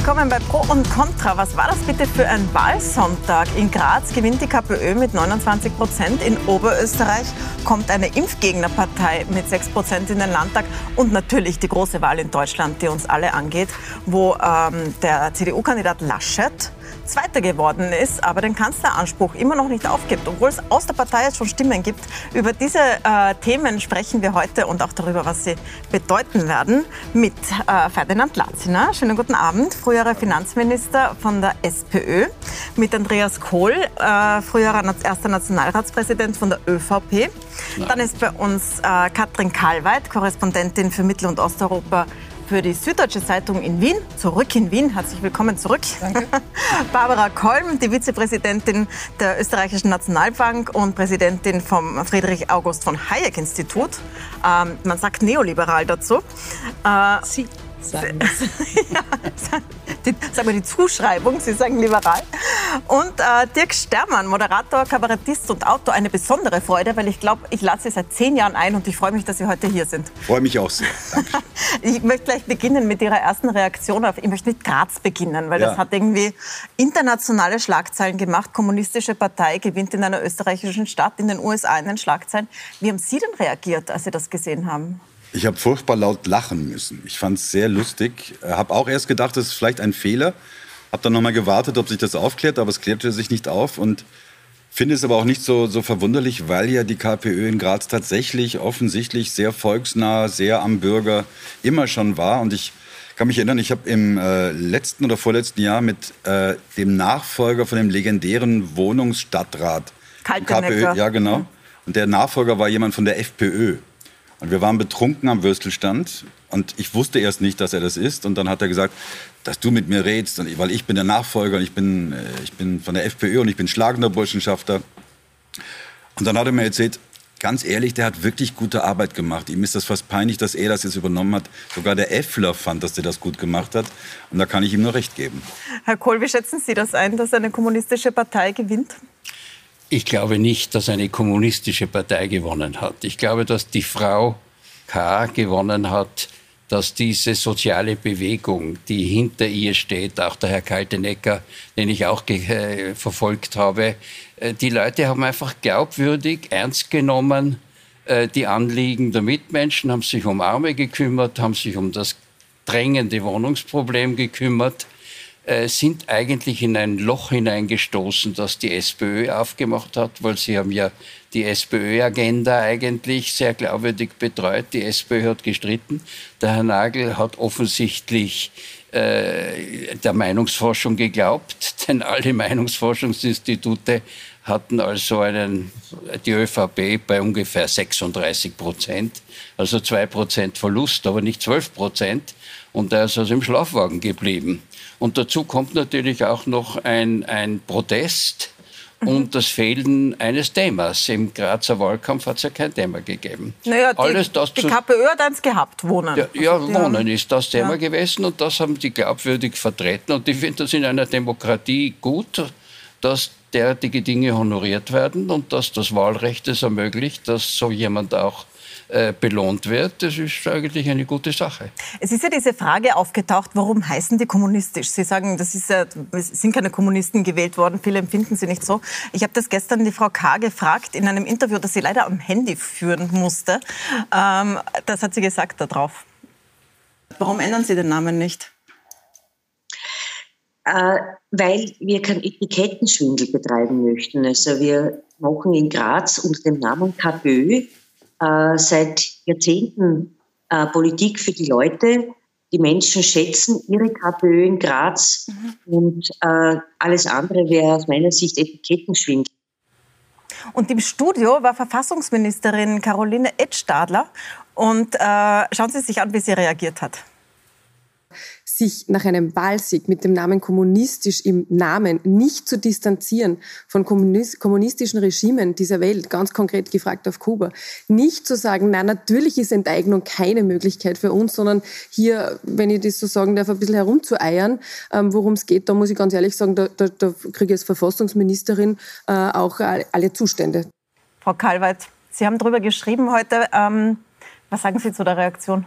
willkommen bei Pro und Contra. Was war das bitte für ein Wahlsonntag? In Graz gewinnt die KPÖ mit 29 Prozent. In Oberösterreich kommt eine Impfgegnerpartei mit 6 Prozent in den Landtag. Und natürlich die große Wahl in Deutschland, die uns alle angeht, wo ähm, der CDU-Kandidat Laschet Zweiter geworden ist, aber den Kanzleranspruch immer noch nicht aufgibt, obwohl es aus der Partei jetzt schon Stimmen gibt. Über diese äh, Themen sprechen wir heute und auch darüber, was sie bedeuten werden, mit äh, Ferdinand Latziner. Schönen guten Abend, früherer Finanzminister von der SPÖ, mit Andreas Kohl, äh, früherer erster Nationalratspräsident von der ÖVP. Dann ist bei uns äh, Katrin Kalweit, Korrespondentin für Mittel- und Osteuropa für die Süddeutsche Zeitung in Wien. Zurück in Wien. Herzlich willkommen zurück. Danke. Barbara Kolm, die Vizepräsidentin der Österreichischen Nationalbank und Präsidentin vom Friedrich August von Hayek Institut. Ähm, man sagt neoliberal dazu. Äh, Sie sagen. ja, die, sagen wir die Zuschreibung, Sie sagen liberal. Und äh, Dirk Stermann, Moderator, Kabarettist und Autor, eine besondere Freude, weil ich glaube, ich lasse Sie seit zehn Jahren ein und ich freue mich, dass Sie heute hier sind. Freue mich auch sehr. ich möchte gleich beginnen mit Ihrer ersten Reaktion auf, ich möchte mit Graz beginnen, weil ja. das hat irgendwie internationale Schlagzeilen gemacht. Kommunistische Partei gewinnt in einer österreichischen Stadt, in den USA in den Schlagzeilen. Wie haben Sie denn reagiert, als Sie das gesehen haben? Ich habe furchtbar laut lachen müssen. Ich fand es sehr lustig. Äh, habe auch erst gedacht, das ist vielleicht ein Fehler. Habe dann nochmal gewartet, ob sich das aufklärt, aber es klärte sich nicht auf. Und finde es aber auch nicht so, so verwunderlich, weil ja die KPÖ in Graz tatsächlich offensichtlich sehr volksnah, sehr am Bürger immer schon war. Und ich kann mich erinnern, ich habe im äh, letzten oder vorletzten Jahr mit äh, dem Nachfolger von dem legendären Wohnungsstadtrat KPÖ, ja genau. Und der Nachfolger war jemand von der FPÖ. Und wir waren betrunken am Würstelstand und ich wusste erst nicht, dass er das ist. Und dann hat er gesagt, dass du mit mir redest, und, weil ich bin der Nachfolger und ich bin, äh, ich bin von der FPÖ und ich bin schlagender Burschenschafter. Und dann hat er mir erzählt, ganz ehrlich, der hat wirklich gute Arbeit gemacht. Ihm ist das fast peinlich, dass er das jetzt übernommen hat. Sogar der Effler fand, dass er das gut gemacht hat. Und da kann ich ihm nur recht geben. Herr Kohl, wie schätzen Sie das ein, dass eine kommunistische Partei gewinnt? Ich glaube nicht, dass eine kommunistische Partei gewonnen hat. Ich glaube, dass die Frau K. gewonnen hat, dass diese soziale Bewegung, die hinter ihr steht, auch der Herr Kaltenecker, den ich auch äh, verfolgt habe, äh, die Leute haben einfach glaubwürdig, ernst genommen äh, die Anliegen der Mitmenschen, haben sich um Arme gekümmert, haben sich um das drängende Wohnungsproblem gekümmert äh, sind eigentlich in ein Loch hineingestoßen, das die SPÖ aufgemacht hat, weil sie haben ja die SPÖ-Agenda eigentlich sehr glaubwürdig betreut. Die SPÖ hat gestritten. Der Herr Nagel hat offensichtlich äh, der Meinungsforschung geglaubt, denn alle Meinungsforschungsinstitute hatten also einen, die ÖVP bei ungefähr 36 Prozent, also zwei Prozent Verlust, aber nicht 12 Prozent. Und er ist also im Schlafwagen geblieben. Und dazu kommt natürlich auch noch ein, ein Protest mhm. und das Fehlen eines Themas. Im Grazer Wahlkampf hat es ja kein Thema gegeben. Naja, die, Alles das die KPÖ hat eins gehabt, Wohnen. Ja, ja also, Wohnen ist das Thema ja. gewesen und das haben die glaubwürdig vertreten. Und ich finde das in einer Demokratie gut, dass derartige Dinge honoriert werden und dass das Wahlrecht es ermöglicht, dass so jemand auch äh, belohnt wird, das ist eigentlich eine gute Sache. Es ist ja diese Frage aufgetaucht, warum heißen die kommunistisch? Sie sagen, das ist ja, es sind keine Kommunisten gewählt worden, viele empfinden sie nicht so. Ich habe das gestern die Frau K. gefragt in einem Interview, das sie leider am Handy führen musste. Ähm, das hat sie gesagt darauf. Warum ändern Sie den Namen nicht? Äh, weil wir keinen Etikettenschwindel betreiben möchten. Also wir machen in Graz unter dem Namen KPÖ äh, seit Jahrzehnten äh, Politik für die Leute. Die Menschen schätzen ihre KPÖ in Graz mhm. und äh, alles andere wäre aus meiner Sicht Etikettenschwindel. Und im Studio war Verfassungsministerin Caroline Edstadler. Und äh, schauen Sie sich an, wie sie reagiert hat sich nach einem Wahlsieg mit dem Namen kommunistisch im Namen nicht zu distanzieren von kommunistischen Regimen dieser Welt, ganz konkret gefragt auf Kuba, nicht zu sagen, na natürlich ist Enteignung keine Möglichkeit für uns, sondern hier, wenn ich das so sagen darf, ein bisschen herumzueiern, ähm, worum es geht, da muss ich ganz ehrlich sagen, da, da, da kriege ich als Verfassungsministerin äh, auch alle Zustände. Frau Kalweit, Sie haben darüber geschrieben heute. Ähm, was sagen Sie zu der Reaktion?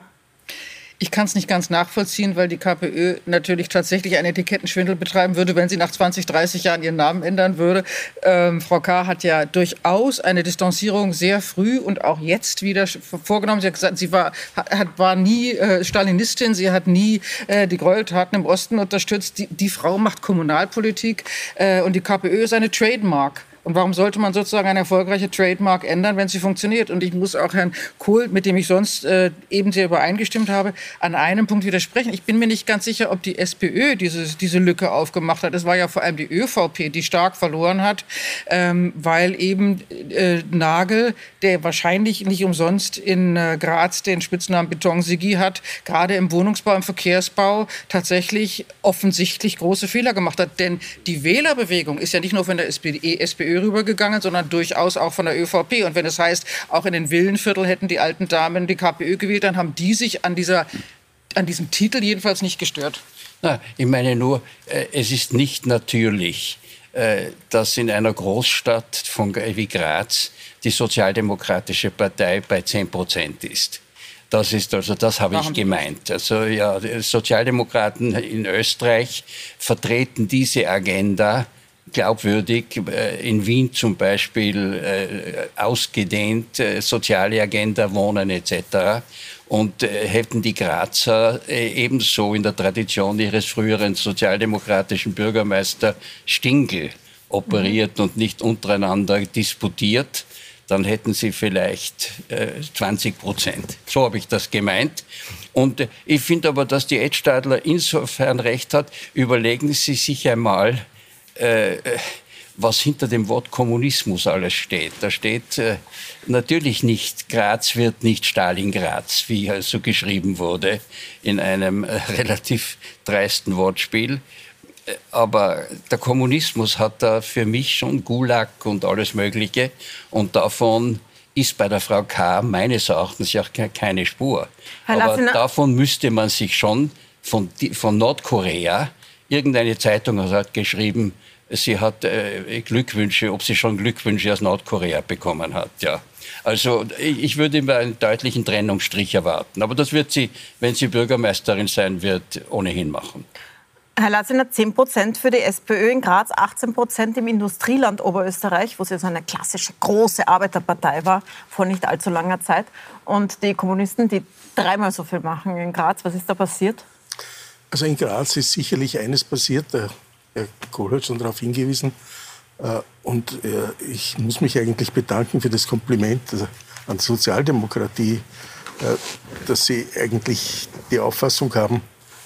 Ich kann es nicht ganz nachvollziehen, weil die KPÖ natürlich tatsächlich einen Etikettenschwindel betreiben würde, wenn sie nach 20, 30 Jahren ihren Namen ändern würde. Ähm, Frau K. hat ja durchaus eine Distanzierung sehr früh und auch jetzt wieder vorgenommen. Sie hat gesagt, sie war, hat, war nie äh, Stalinistin, sie hat nie äh, die Gräueltaten im Osten unterstützt. Die, die Frau macht Kommunalpolitik äh, und die KPÖ ist eine Trademark. Und warum sollte man sozusagen eine erfolgreiche Trademark ändern, wenn sie funktioniert? Und ich muss auch Herrn Kohl, mit dem ich sonst äh, eben sehr übereingestimmt habe, an einem Punkt widersprechen. Ich bin mir nicht ganz sicher, ob die SPÖ diese, diese Lücke aufgemacht hat. Es war ja vor allem die ÖVP, die stark verloren hat, ähm, weil eben äh, Nagel, der wahrscheinlich nicht umsonst in äh, Graz den Spitznamen Beton-Sigi hat, gerade im Wohnungsbau, im Verkehrsbau tatsächlich offensichtlich große Fehler gemacht hat. Denn die Wählerbewegung ist ja nicht nur von der SPÖ, Rübergegangen, sondern durchaus auch von der ÖVP. Und wenn es heißt, auch in den Villenviertel hätten die alten Damen die KPÖ gewählt, dann haben die sich an, dieser, an diesem Titel jedenfalls nicht gestört. Na, ich meine nur, äh, es ist nicht natürlich, äh, dass in einer Großstadt von, wie Graz die Sozialdemokratische Partei bei 10 Prozent ist. Das ist also, das habe ich gemeint. Also ja, Sozialdemokraten in Österreich vertreten diese Agenda glaubwürdig. Äh, in Wien zum Beispiel äh, ausgedehnt, äh, soziale Agenda, Wohnen etc. Und hätten die Grazer ebenso in der Tradition ihres früheren sozialdemokratischen Bürgermeister Stingel operiert mhm. und nicht untereinander disputiert, dann hätten sie vielleicht 20 Prozent. So habe ich das gemeint. Und ich finde aber, dass die Ed Stadler insofern recht hat, überlegen Sie sich einmal, äh, was hinter dem Wort Kommunismus alles steht. Da steht äh, natürlich nicht, Graz wird nicht Stalingraz, wie so geschrieben wurde, in einem äh, relativ dreisten Wortspiel. Äh, aber der Kommunismus hat da für mich schon Gulag und alles Mögliche. Und davon ist bei der Frau K. meines Erachtens ja keine Spur. Herr Aber Lassiner. davon müsste man sich schon von, von Nordkorea, irgendeine Zeitung hat geschrieben, sie hat äh, Glückwünsche, ob sie schon Glückwünsche aus Nordkorea bekommen hat. Ja. Also ich würde immer einen deutlichen Trennungsstrich erwarten. Aber das wird sie, wenn sie Bürgermeisterin sein wird, ohnehin machen. Herr Latziner, 10 Prozent für die SPÖ in Graz, 18 Prozent im Industrieland Oberösterreich, wo sie so eine klassische große Arbeiterpartei war, vor nicht allzu langer Zeit. Und die Kommunisten, die dreimal so viel machen in Graz. Was ist da passiert? Also in Graz ist sicherlich eines passiert. Der Herr Kohl hat schon darauf hingewiesen. Äh, und äh, ich muss mich eigentlich bedanken für das Kompliment äh, an Sozialdemokratie, dass Sie eigentlich die Auffassung haben,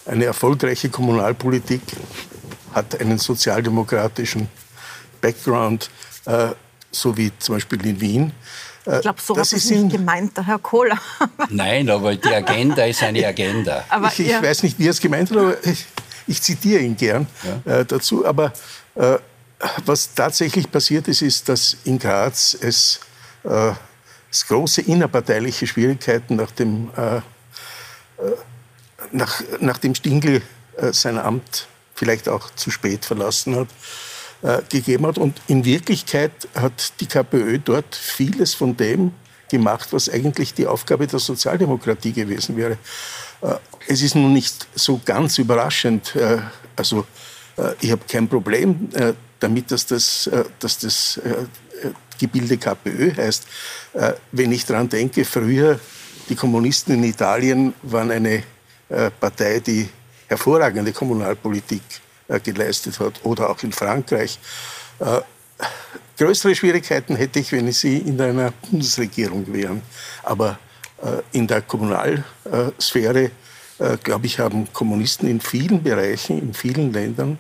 eine erfolgreiche Kommunalpolitik hat einen sozialdemokratischen Background, so wie zum Beispiel in Wien. Ich glaube, so das ist nicht gemeint, der Herr Kohler. Nein, aber die Agenda ist eine Agenda. ich, ich ja. weiß nicht, wie er es gemeint hat, aber ich, ich zitiere ihn gern ja. äh, dazu. Aber äh, was tatsächlich passiert ist, ist, dass in Graz es, äh, es große innerparteiliche Schwierigkeiten nach dem, äh, äh, nach, nachdem Stingl äh, sein Amt vielleicht auch zu spät verlassen hat, gegeben hat. Und in Wirklichkeit hat die KPÖ dort vieles von dem gemacht, was eigentlich die Aufgabe der Sozialdemokratie gewesen wäre. Äh, es ist nun nicht so ganz überraschend. Äh, also äh, ich habe kein Problem damit, dass das, dass das Gebilde KPÖ heißt. Wenn ich daran denke, früher die Kommunisten in Italien waren eine Partei, die hervorragende Kommunalpolitik geleistet hat oder auch in Frankreich. Größere Schwierigkeiten hätte ich, wenn sie in einer Bundesregierung wären. Aber äh, in der Kommunalsphäre, äh, glaube ich, haben Kommunisten in vielen Bereichen, in vielen Ländern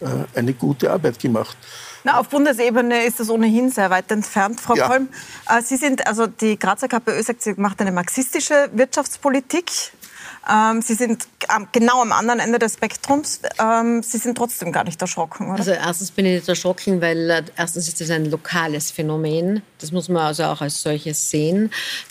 äh, eine gute Arbeit gemacht. Na, auf Bundesebene ist das ohnehin sehr weit entfernt, Frau ja. Kolm. Sie sind, also die Grazer KPÖ sagt, sie macht eine marxistische Wirtschaftspolitik. Ähm, Sie sind genau am anderen Ende des Spektrums. Ähm, Sie sind trotzdem gar nicht erschrocken, oder? Also erstens bin ich nicht erschrocken, weil äh, erstens ist das ein lokales Phänomen. Das muss man also auch als solches sehen.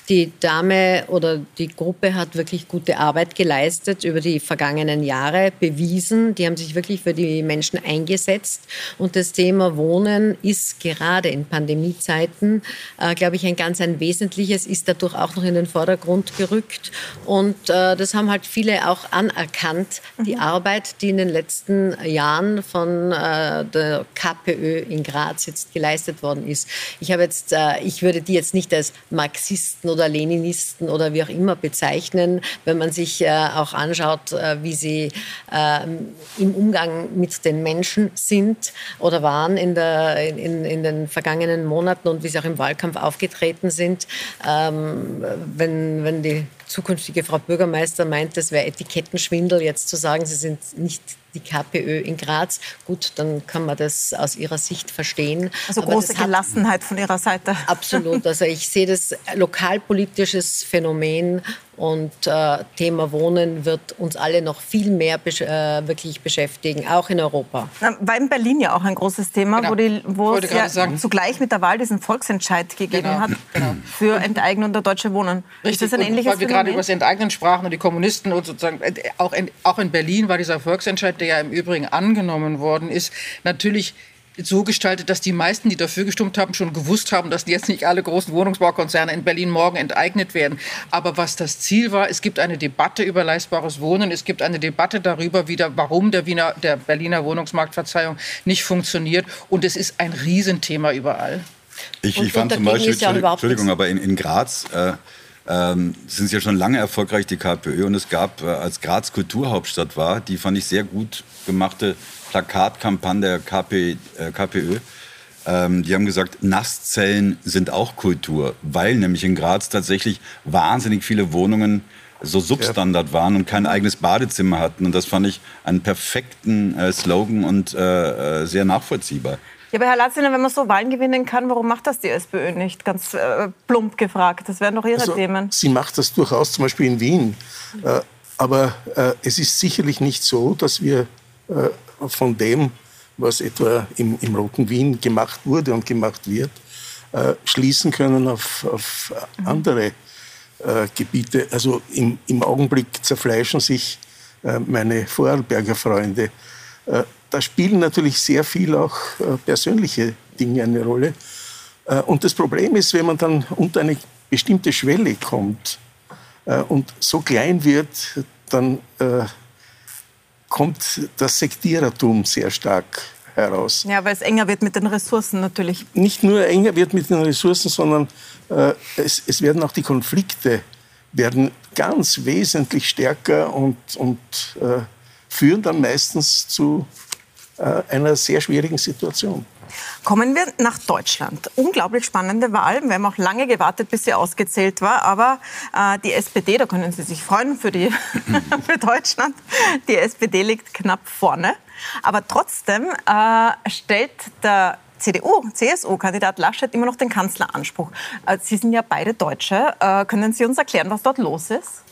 Die Dame oder die Gruppe hat wirklich gute Arbeit geleistet über die vergangenen Jahre, bewiesen. Die haben sich wirklich für die Menschen eingesetzt. Und das Thema Wohnen ist gerade in Pandemiezeiten, äh, glaube ich, ein ganz ein wesentliches, ist dadurch auch noch in den Vordergrund gerückt. Und äh, das haben haben halt viele auch anerkannt, die mhm. Arbeit, die in den letzten Jahren von äh, der KPÖ in Graz jetzt geleistet worden ist. Ich habe jetzt, äh, ich würde die jetzt nicht als Marxisten oder Leninisten oder wie auch immer bezeichnen, wenn man sich äh, auch anschaut, äh, wie sie ähm, im Umgang mit den Menschen sind oder waren in, der, in, in den vergangenen Monaten und wie sie auch im Wahlkampf aufgetreten sind. Ähm, wenn, wenn die zukünftige Frau Bürgermeister meint, das wäre Etikettenschwindel, jetzt zu sagen, sie sind nicht die KPÖ in Graz. Gut, dann kann man das aus ihrer Sicht verstehen. Also Aber große Gelassenheit von ihrer Seite. Absolut. Also ich sehe das lokalpolitisches Phänomen und äh, Thema Wohnen wird uns alle noch viel mehr besch äh, wirklich beschäftigen, auch in Europa. War in Berlin ja auch ein großes Thema, genau. wo, die, wo es ja sagen. zugleich mit der Wahl diesen Volksentscheid gegeben genau. hat genau. für Enteignen der Deutsche Wohnen. Richtig. Ist das ein ähnliches Weil wir gerade über das Enteignen sprachen und die Kommunisten und sozusagen äh, auch in, auch in Berlin war dieser Volksentscheid, der ja im Übrigen angenommen worden ist, natürlich so gestaltet, dass die meisten, die dafür gestimmt haben, schon gewusst haben, dass jetzt nicht alle großen Wohnungsbaukonzerne in Berlin morgen enteignet werden. Aber was das Ziel war, es gibt eine Debatte über leistbares Wohnen, es gibt eine Debatte darüber, wie der, warum der, Wiener, der Berliner Wohnungsmarktverzeihung nicht funktioniert. Und es ist ein Riesenthema überall. Ich, ich fand zum Beispiel, ja Entschuldigung, aber in, in Graz äh, ähm, sind ja schon lange erfolgreich, die KPÖ. Und es gab, äh, als Graz Kulturhauptstadt war, die fand ich sehr gut gemachte Plakatkampagne der KP, äh, KPÖ. Ähm, die haben gesagt, Nasszellen sind auch Kultur, weil nämlich in Graz tatsächlich wahnsinnig viele Wohnungen so Substandard waren und kein eigenes Badezimmer hatten. Und das fand ich einen perfekten äh, Slogan und äh, äh sehr nachvollziehbar. Ja, aber Herr Latziner, wenn man so Wahlen gewinnen kann, warum macht das die SPÖ nicht? Ganz äh, plump gefragt. Das wären doch Ihre also, Themen. Sie macht das durchaus, zum Beispiel in Wien. Äh, aber äh, es ist sicherlich nicht so, dass wir äh, von dem, was etwa im, im, Roten Wien gemacht wurde und gemacht wird, äh, schließen können auf, auf mhm. andere äh, Gebiete. Also im, im, Augenblick zerfleischen sich meine Vorarlberger Freunde da spielen natürlich sehr viel auch äh, persönliche Dinge eine Rolle. Äh, und das Problem ist, wenn man dann unter eine bestimmte Schwelle kommt äh, und so klein wird, dann kommt das Sektierertum sehr stark heraus. Ja, weil es enger wird mit den Ressourcen natürlich. Nicht nur enger wird mit den Ressourcen, sondern es, es, werden auch die Konflikte werden ganz wesentlich stärker und, und äh, führen dann meistens zu einer sehr schwierigen Situation. Kommen wir nach Deutschland. Unglaublich spannende Wahl. Wir haben auch lange gewartet, bis sie ausgezählt war. Aber äh, die SPD, da können Sie sich freuen für, die, für Deutschland, die SPD liegt knapp vorne. Aber trotzdem äh, stellt der CDU, CSU-Kandidat Laschet immer noch den Kanzleranspruch. Äh, Sie sind ja beide Deutsche. Äh, können Sie uns erklären, was dort los ist?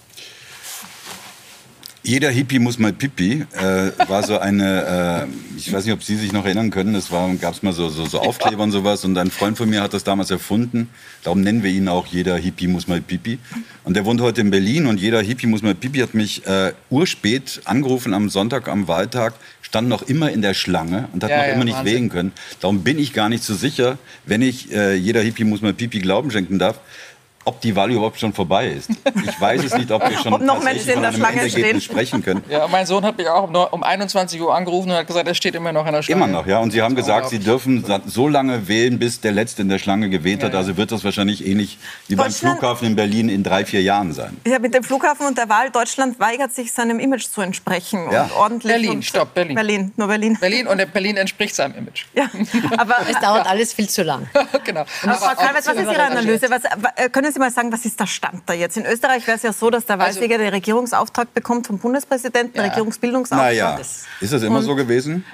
Jeder Hippie muss mal Pipi äh, war so eine, äh, ich weiß nicht, ob Sie sich noch erinnern können, es gab es mal so, so, so Aufkleber und sowas und ein Freund von mir hat das damals erfunden, darum nennen wir ihn auch Jeder Hippie muss mal Pipi. Und der wohnt heute in Berlin und Jeder Hippie muss mal Pipi hat mich äh, urspät angerufen am Sonntag, am Wahltag, stand noch immer in der Schlange und hat ja, noch ja, immer nicht Wahnsinn. wählen können. Darum bin ich gar nicht so sicher, wenn ich äh, Jeder Hippie muss mal Pipi Glauben schenken darf, ob die Wahl überhaupt schon vorbei ist. Ich weiß es nicht, ob wir schon ob noch Menschen in der Schlange stehen. sprechen können. Ja, mein Sohn hat mich auch um 21 Uhr angerufen und hat gesagt, er steht immer noch in der Schlange. Immer noch, ja. Und Sie haben gesagt, Sie dürfen so lange wählen, bis der Letzte in der Schlange gewählt hat. Ja, ja. Also wird das wahrscheinlich ähnlich wie beim Flughafen in Berlin in drei, vier Jahren sein. Ja, mit dem Flughafen und der Wahl, Deutschland weigert sich seinem Image zu entsprechen. Ja. Und ordentlich Berlin, und stopp, Berlin. Berlin, nur Berlin. Berlin und Berlin entspricht seinem Image. Ja, aber es dauert alles viel zu lang. genau. Aber, Frau Kalwitz, was ist Ihre Analyse? Was, äh, können Sie mal sagen, was ist das Stand da jetzt? In Österreich wäre es ja so, dass der also Wahlsieger also, den Regierungsauftrag bekommt vom Bundespräsidenten, ja. Regierungsbildungsauftrag. Naja, ist das immer Und, so gewesen?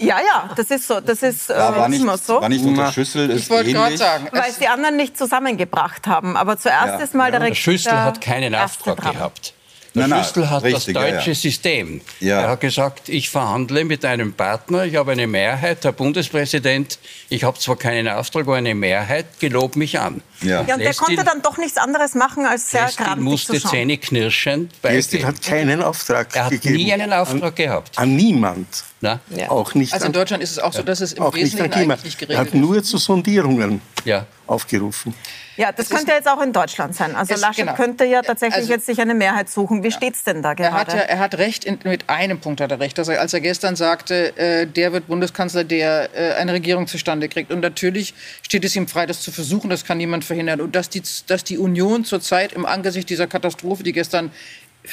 Ja, ja, das ist so. Das ist ja, war, nicht, so. war nicht unter Schüssel. Ich wollte gerade sagen. Weil es die anderen nicht zusammengebracht haben. Aber zuerst ja. ist mal ja. der Regierung. Schüssel hat keinen Auftrag gehabt. Der nein, Schüssel hat richtig, das deutsche ja, ja. System. Ja. Er hat gesagt, ich verhandle mit einem Partner, ich habe eine Mehrheit, Herr Bundespräsident, ich habe zwar keinen Auftrag, aber eine Mehrheit, gelob mich an. Ja, ja und der konnte dann doch nichts anderes machen, als sehr gerade musste Zähne knirschend Lestil hat keinen Auftrag er hat gegeben. nie einen Auftrag an, gehabt. An niemand. Ja. Auch nicht also in Deutschland ist es auch so, dass es im auch Wesentlichen nicht, eigentlich nicht geregelt ist. Er hat nur zu Sondierungen ja. aufgerufen. Ja, das, das könnte jetzt auch in Deutschland sein. Also es, Laschet genau. könnte ja tatsächlich also, jetzt sich eine Mehrheit suchen. Wie ja. steht es denn da gerade? Er hat, ja, er hat recht, in, mit einem Punkt hat er recht. Dass er, als er gestern sagte, äh, der wird Bundeskanzler, der äh, eine Regierung zustande kriegt. Und natürlich steht es ihm frei, das zu versuchen. Das kann niemand verhindern. Und dass die, dass die Union zurzeit im Angesicht dieser Katastrophe, die gestern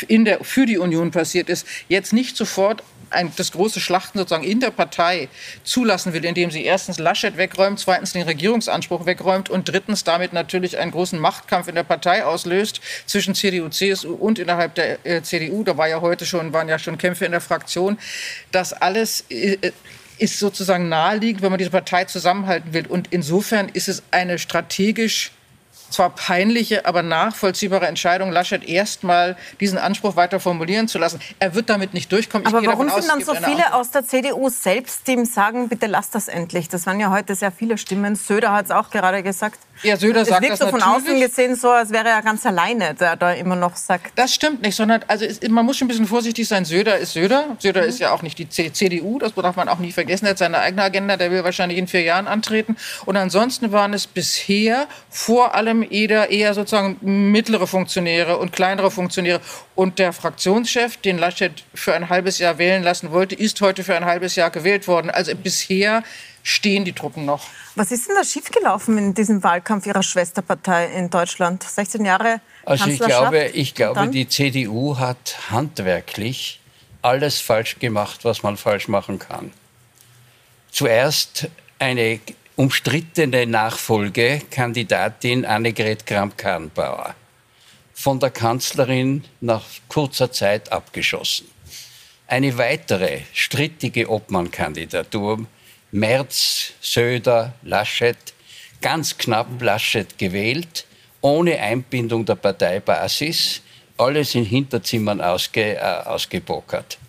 in der, für die Union passiert ist, jetzt nicht sofort ein, das große Schlachten sozusagen in der Partei zulassen will, indem sie erstens Laschet wegräumt, zweitens den Regierungsanspruch wegräumt und drittens damit natürlich einen großen Machtkampf in der Partei auslöst zwischen CDU, CSU und innerhalb der äh, CDU. Da war ja heute schon, waren ja schon Kämpfe in der Fraktion. Das alles äh, ist sozusagen naheliegend, wenn man diese Partei zusammenhalten will. Und insofern ist es eine strategisch zwar peinliche, aber nachvollziehbare Entscheidung, Laschet erstmal diesen Anspruch weiter formulieren zu lassen. Er wird damit nicht durchkommen. Ich aber warum sind dann so viele aus der CDU selbst, die ihm sagen, bitte lass das endlich? Das waren ja heute sehr viele Stimmen. Söder hat es auch gerade gesagt. Ja, Söder es sagt wirkt so von außen gesehen so, als wäre er ganz alleine, der da immer noch sagt. Das stimmt nicht, sondern also ist, man muss schon ein bisschen vorsichtig sein. Söder ist Söder. Söder mhm. ist ja auch nicht die CDU, das darf man auch nie vergessen. Er hat seine eigene Agenda, der will wahrscheinlich in vier Jahren antreten. Und ansonsten waren es bisher vor allem eher, eher sozusagen mittlere Funktionäre und kleinere Funktionäre. Und der Fraktionschef, den Laschet für ein halbes Jahr wählen lassen wollte, ist heute für ein halbes Jahr gewählt worden. Also bisher stehen die Truppen noch. Was ist denn da schiefgelaufen in diesem Wahlkampf Ihrer Schwesterpartei in Deutschland? 16 Jahre Also ich glaube, ich glaube die CDU hat handwerklich alles falsch gemacht, was man falsch machen kann. Zuerst eine umstrittene Nachfolgekandidatin Annegret Kramp-Karrenbauer von der Kanzlerin nach kurzer Zeit abgeschossen. Eine weitere strittige Obmannkandidatur Merz, Söder, Laschet, ganz knapp Laschet gewählt, ohne Einbindung der Parteibasis, alles in Hinterzimmern ausge, äh, ausgebokert.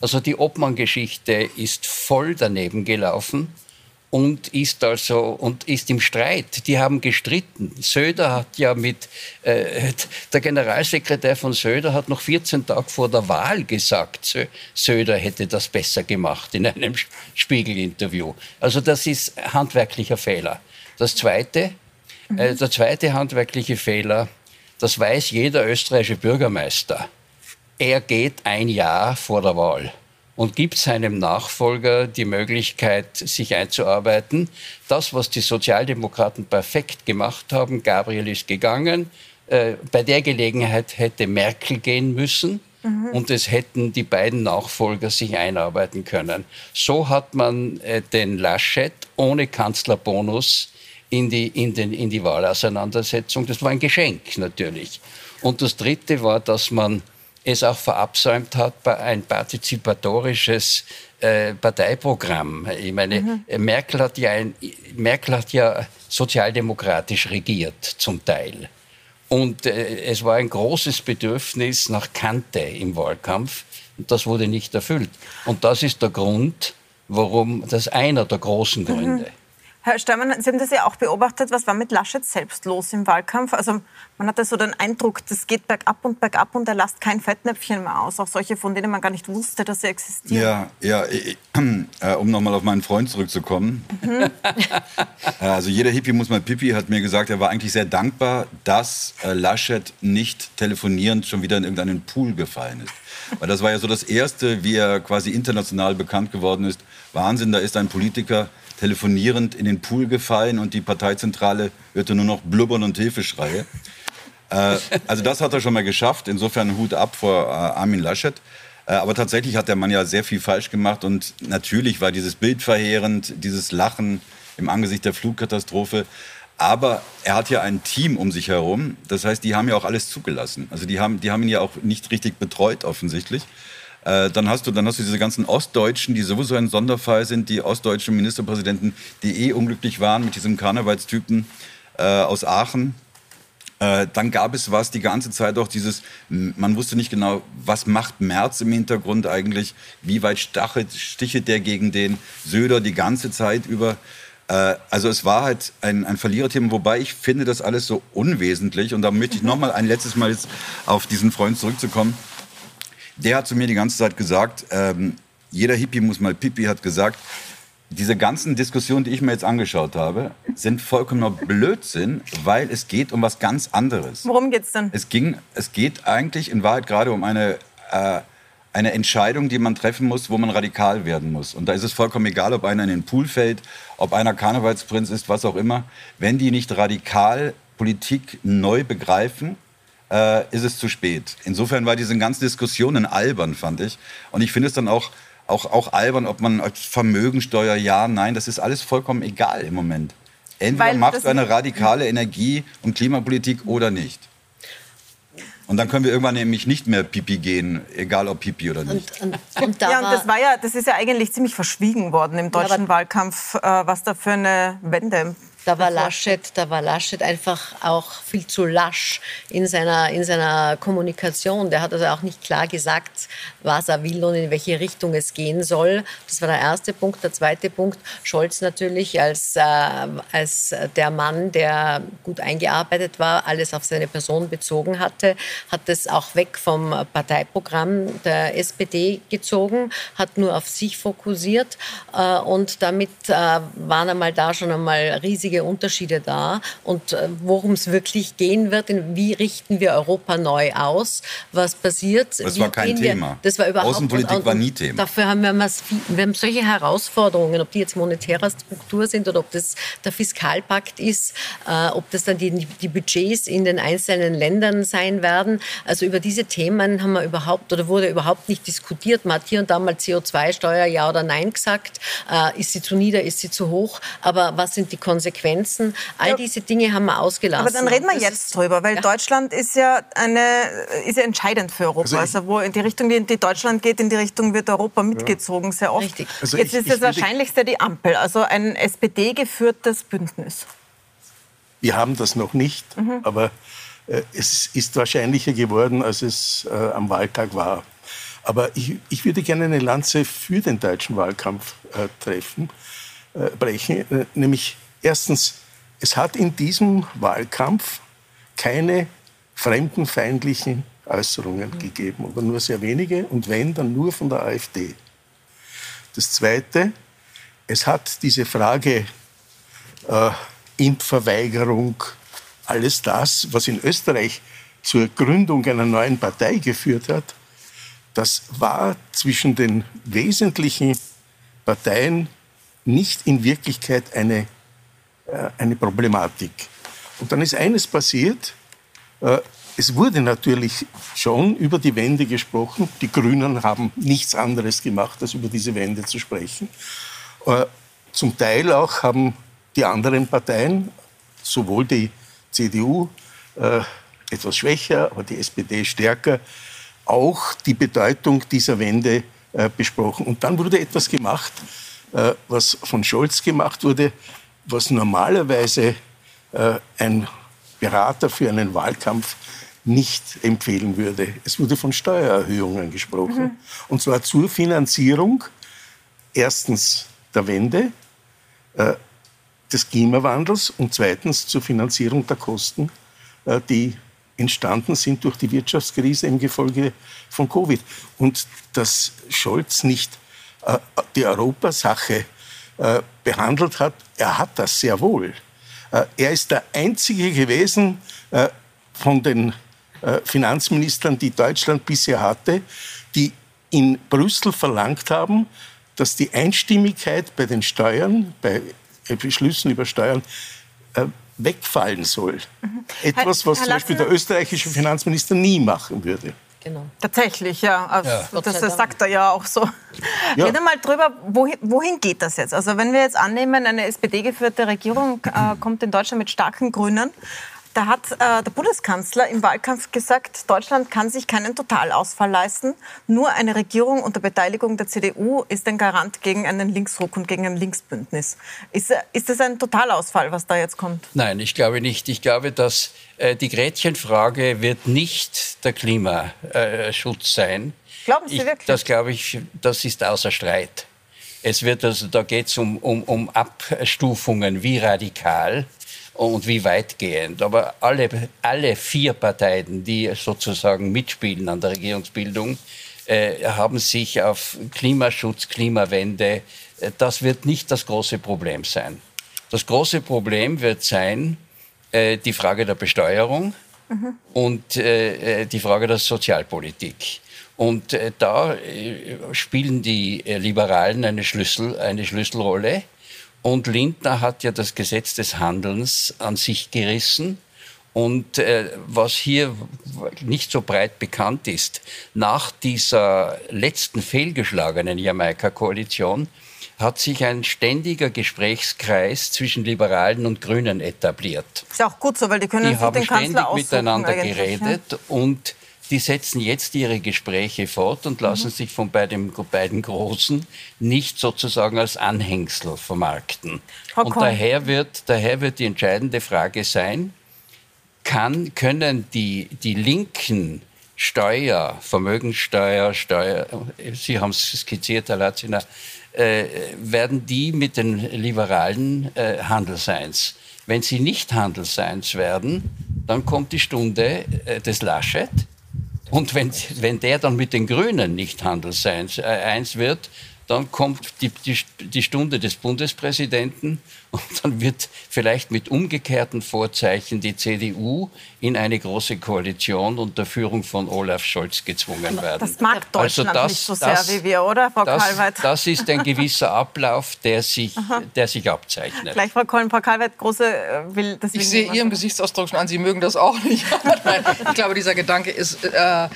Also die Obmann-Geschichte ist voll daneben gelaufen und ist also und ist im Streit. Die haben gestritten. Söder hat ja mit äh, der Generalsekretär von Söder hat noch 14 Tage vor der Wahl gesagt, Söder hätte das besser gemacht in einem Spiegel-Interview. Also das ist handwerklicher Fehler. Das zweite, äh, der zweite handwerkliche Fehler, das weiß jeder österreichische Bürgermeister. Er geht ein Jahr vor der Wahl und gibt seinem Nachfolger die Möglichkeit, sich einzuarbeiten. Das, was die Sozialdemokraten perfekt gemacht haben, Gabriel ist gegangen. Äh, bei der Gelegenheit hätte Merkel gehen müssen. Mhm. Und es hätten die beiden Nachfolger sich einarbeiten können. So hat man äh, den Laschet ohne Kanzlerbonus in die, in, den, in die Wahlauseinandersetzung. Das war ein Geschenk natürlich. Und das Dritte war, dass man es auch verabsäumt hat, ein partizipatorisches äh, Parteiprogramm. Ich meine, mhm. Merkel, hat ja ein, Merkel hat ja sozialdemokratisch regiert zum Teil. Und äh, es war ein großes Bedürfnis nach Kante im Wahlkampf. Und das wurde nicht erfüllt. Und das ist der Grund, warum, das ist einer der großen mhm. Gründe. Mhm. Herr Steinmann, Sie haben das ja auch beobachtet. Was war mit Laschet selbst los im Wahlkampf? Also man hatte so den Eindruck, das geht bergab und bergab und er lasst kein Fettnäpfchen mehr aus. Auch solche, von denen man gar nicht wusste, dass sie existieren. Ja, ja äh, um nochmal auf meinen Freund zurückzukommen. Mhm. also jeder Hippie muss mal Pipi hat mir gesagt, er war eigentlich sehr dankbar, dass äh, Laschet nicht telefonierend schon wieder in irgendeinen Pool gefallen ist. Weil das war ja so das Erste, wie er quasi international bekannt geworden ist. Wahnsinn, da ist ein Politiker, telefonierend in den Pool gefallen und die Parteizentrale hörte nur noch Blubbern und Hilfeschreie. Äh, also das hat er schon mal geschafft. Insofern Hut ab vor äh, Armin Laschet. Äh, aber tatsächlich hat der Mann ja sehr viel falsch gemacht und natürlich war dieses Bild verheerend, dieses Lachen im Angesicht der Flugkatastrophe. Aber er hat ja ein Team um sich herum. Das heißt, die haben ja auch alles zugelassen. Also die haben, die haben ihn ja auch nicht richtig betreut offensichtlich. Äh, dann, hast du, dann hast du diese ganzen Ostdeutschen, die sowieso ein Sonderfall sind, die ostdeutschen Ministerpräsidenten, die eh unglücklich waren mit diesem Karnevalstypen äh, aus Aachen. Äh, dann gab es was die ganze Zeit auch dieses, man wusste nicht genau, was macht Merz im Hintergrund eigentlich, wie weit stachelt, stichelt der gegen den Söder die ganze Zeit über. Äh, also es war halt ein, ein Verliererthema, wobei ich finde das alles so unwesentlich. Und da möchte ich noch mal ein letztes Mal jetzt auf diesen Freund zurückzukommen. Der hat zu mir die ganze Zeit gesagt, ähm, jeder Hippie muss mal Pipi, hat gesagt, diese ganzen Diskussionen, die ich mir jetzt angeschaut habe, sind vollkommener Blödsinn, weil es geht um was ganz anderes. Worum geht's denn? Es, ging, es geht eigentlich in Wahrheit gerade um eine, äh, eine Entscheidung, die man treffen muss, wo man radikal werden muss. Und da ist es vollkommen egal, ob einer in den Pool fällt, ob einer Karnevalsprinz ist, was auch immer. Wenn die nicht radikal Politik neu begreifen, äh, ist es zu spät. Insofern war diese ganze Diskussion albern, fand ich. Und ich finde es dann auch auch, auch albern, ob man Vermögensteuer, ja, nein, das ist alles vollkommen egal im Moment. Entweder Weil machst du eine radikale Energie- und Klimapolitik oder nicht. Und dann können wir irgendwann nämlich nicht mehr Pipi gehen, egal ob Pipi oder nicht. Und, und, und da ja, und das war ja, das ist ja eigentlich ziemlich verschwiegen worden im deutschen ja, Wahlkampf, äh, was da für eine Wende da war Laschet, da war Laschet einfach auch viel zu lasch in seiner, in seiner Kommunikation. Der hat also auch nicht klar gesagt, was er will und in welche Richtung es gehen soll. Das war der erste Punkt. Der zweite Punkt, Scholz natürlich als, äh, als der Mann, der gut eingearbeitet war, alles auf seine Person bezogen hatte, hat es auch weg vom Parteiprogramm der SPD gezogen, hat nur auf sich fokussiert äh, und damit äh, waren einmal da schon einmal riesige riesige Unterschiede da. Und äh, worum es wirklich gehen wird, wie richten wir Europa neu aus, was passiert. Das war kein Thema. Wir, das war überhaupt Außenpolitik war nie Thema. Dafür haben wir, wir haben solche Herausforderungen, ob die jetzt monetärer Struktur sind oder ob das der Fiskalpakt ist, äh, ob das dann die, die Budgets in den einzelnen Ländern sein werden. Also über diese Themen haben wir überhaupt oder wurde überhaupt nicht diskutiert. Man hat hier und da mal CO2-Steuer ja oder nein gesagt. Äh, ist sie zu nieder, ist sie zu hoch? Aber was sind die Konsequenzen? Konsequenzen. All ja. diese Dinge haben wir ausgelassen. Aber dann reden wir jetzt drüber, weil ja. Deutschland ist ja, eine, ist ja entscheidend für Europa. Also, also wo in die Richtung, in die Deutschland geht, in die Richtung wird Europa mitgezogen, sehr oft. Richtig. Also jetzt ich, ist das Wahrscheinlichste die Ampel, also ein SPD-geführtes Bündnis. Wir haben das noch nicht, mhm. aber äh, es ist wahrscheinlicher geworden, als es äh, am Wahltag war. Aber ich, ich, würde gerne eine Lanze für den deutschen Wahlkampf äh, treffen, äh, brechen, äh, nämlich Erstens, es hat in diesem Wahlkampf keine fremdenfeindlichen Äußerungen mhm. gegeben, oder nur sehr wenige, und wenn, dann nur von der AfD. Das Zweite, es hat diese Frage äh, Impfverweigerung, alles das, was in Österreich zur Gründung einer neuen Partei geführt hat, das war zwischen den wesentlichen Parteien nicht in Wirklichkeit eine eine Problematik. Und dann ist eines passiert. Äh, es wurde natürlich schon über die Wende gesprochen. Die Grünen haben nichts anderes gemacht, als über diese Wende zu sprechen. Äh, zum Teil auch haben die anderen Parteien, sowohl die CDU etwas schwächer, aber die SPD stärker, auch die Bedeutung dieser Wende besprochen. Und dann wurde etwas gemacht, was von Scholz gemacht wurde, was normalerweise äh, ein Berater für einen Wahlkampf nicht empfehlen würde. Es wurde von Steuererhöhungen gesprochen. Mhm. Und zwar zur Finanzierung erstens der Wende, äh, des Klimawandels und zweitens zur Finanzierung der Kosten, äh, die entstanden sind durch die Wirtschaftskrise im Gefolge von Covid. Und dass Scholz nicht äh, die Europasache äh, behandelt hat, er hat das sehr wohl. Äh, er ist der Einzige gewesen äh, von den Finanzministern, die Deutschland bisher hatte, die in Brüssel verlangt haben, dass die Einstimmigkeit bei den Steuern, bei Beschlüssen über Steuern, wegfallen soll. Mhm. Etwas, was zum Beispiel der österreichische Finanzminister nie machen würde. Genau. Tatsächlich, ja. Also, ja. Das, das sagt er ja auch so. Ja. Rede mal drüber, wohin, wohin, geht das jetzt? Also wenn wir jetzt annehmen, eine SPD-geführte Regierung äh, kommt in Deutschland mit starken Grünen, da hat äh, der Bundeskanzler im Wahlkampf gesagt, Deutschland kann sich keinen Totalausfall leisten. Nur eine Regierung unter Beteiligung der CDU ist ein Garant gegen einen Linksruck und gegen ein Linksbündnis. Ist, ist das ein Totalausfall, was da jetzt kommt? Nein, ich glaube nicht. Ich glaube, dass äh, die Gretchenfrage wird nicht der Klimaschutz sein. Glauben Sie ich, wirklich? Das glaube ich, das ist außer Streit. Es wird also, da geht es um, um, um Abstufungen, wie radikal und wie weitgehend. Aber alle, alle vier Parteien, die sozusagen mitspielen an der Regierungsbildung, äh, haben sich auf Klimaschutz, Klimawende, äh, das wird nicht das große Problem sein. Das große Problem wird sein, äh, die Frage der Besteuerung mhm. und äh, äh, die Frage der Sozialpolitik. Und äh, da spielen die Liberalen eine, Schlüssel, eine Schlüsselrolle. Und Lindner hat ja das Gesetz des Handelns an sich gerissen. Und äh, was hier nicht so breit bekannt ist, nach dieser letzten fehlgeschlagenen Jamaika-Koalition hat sich ein ständiger Gesprächskreis zwischen Liberalen und Grünen etabliert. Ist auch gut so, weil die können die haben den ständig miteinander geredet ja. und die setzen jetzt ihre Gespräche fort und lassen mhm. sich von beiden, beiden Großen nicht sozusagen als Anhängsel vermarkten. Okay. Und daher wird, daher wird die entscheidende Frage sein, kann, können die, die linken Steuer, Vermögenssteuer, Steuer, Sie haben es skizziert, Herr Latziner, äh, werden die mit den Liberalen äh, Handelsseins. Wenn sie nicht Handelsseins werden, dann kommt die Stunde äh, des Laschet. Und wenn, wenn der dann mit den Grünen nicht Handelsseins äh, eins wird, dann kommt die, die, die Stunde des Bundespräsidenten und dann wird vielleicht mit umgekehrten Vorzeichen die CDU in eine große Koalition unter Führung von Olaf Scholz gezwungen werden. Das mag Deutschland also das, nicht so sehr das, wie wir, oder, Frau das, Kalweit? Das ist ein gewisser Ablauf, der sich, der sich abzeichnet. Gleich, Frau Kolm, Frau Kalweit, große äh, will das Ich sehe Ihrem Gesichtsausdruck schon an, Sie mögen das auch nicht. Nein, ich glaube, dieser Gedanke ist, äh,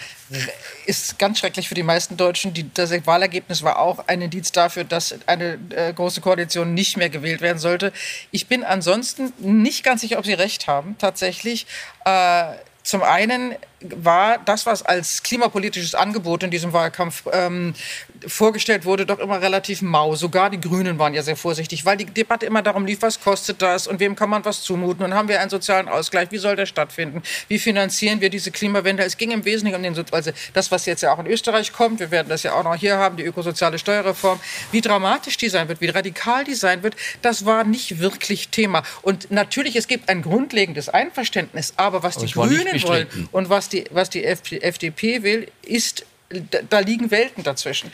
ist ganz schrecklich für die meisten Deutschen. Die, das Wahlergebnis war auch ein Indiz dafür, dass eine äh, große Koalition nicht mehr gewählt werden sollte. Ich bin ansonsten nicht ganz sicher, ob Sie recht haben, tatsächlich. Äh, zum einen war das, was als klimapolitisches Angebot in diesem Wahlkampf ähm, vorgestellt wurde, doch immer relativ mau. Sogar die Grünen waren ja sehr vorsichtig, weil die Debatte immer darum lief, was kostet das und wem kann man was zumuten und haben wir einen sozialen Ausgleich, wie soll der stattfinden, wie finanzieren wir diese Klimawende. Es ging im Wesentlichen um den, also das, was jetzt ja auch in Österreich kommt, wir werden das ja auch noch hier haben, die ökosoziale Steuerreform, wie dramatisch die sein wird, wie radikal die sein wird, das war nicht wirklich Thema. Und natürlich, es gibt ein grundlegendes Einverständnis, aber was aber die Grünen wollen und was die, was die FDP will, ist, da liegen Welten dazwischen.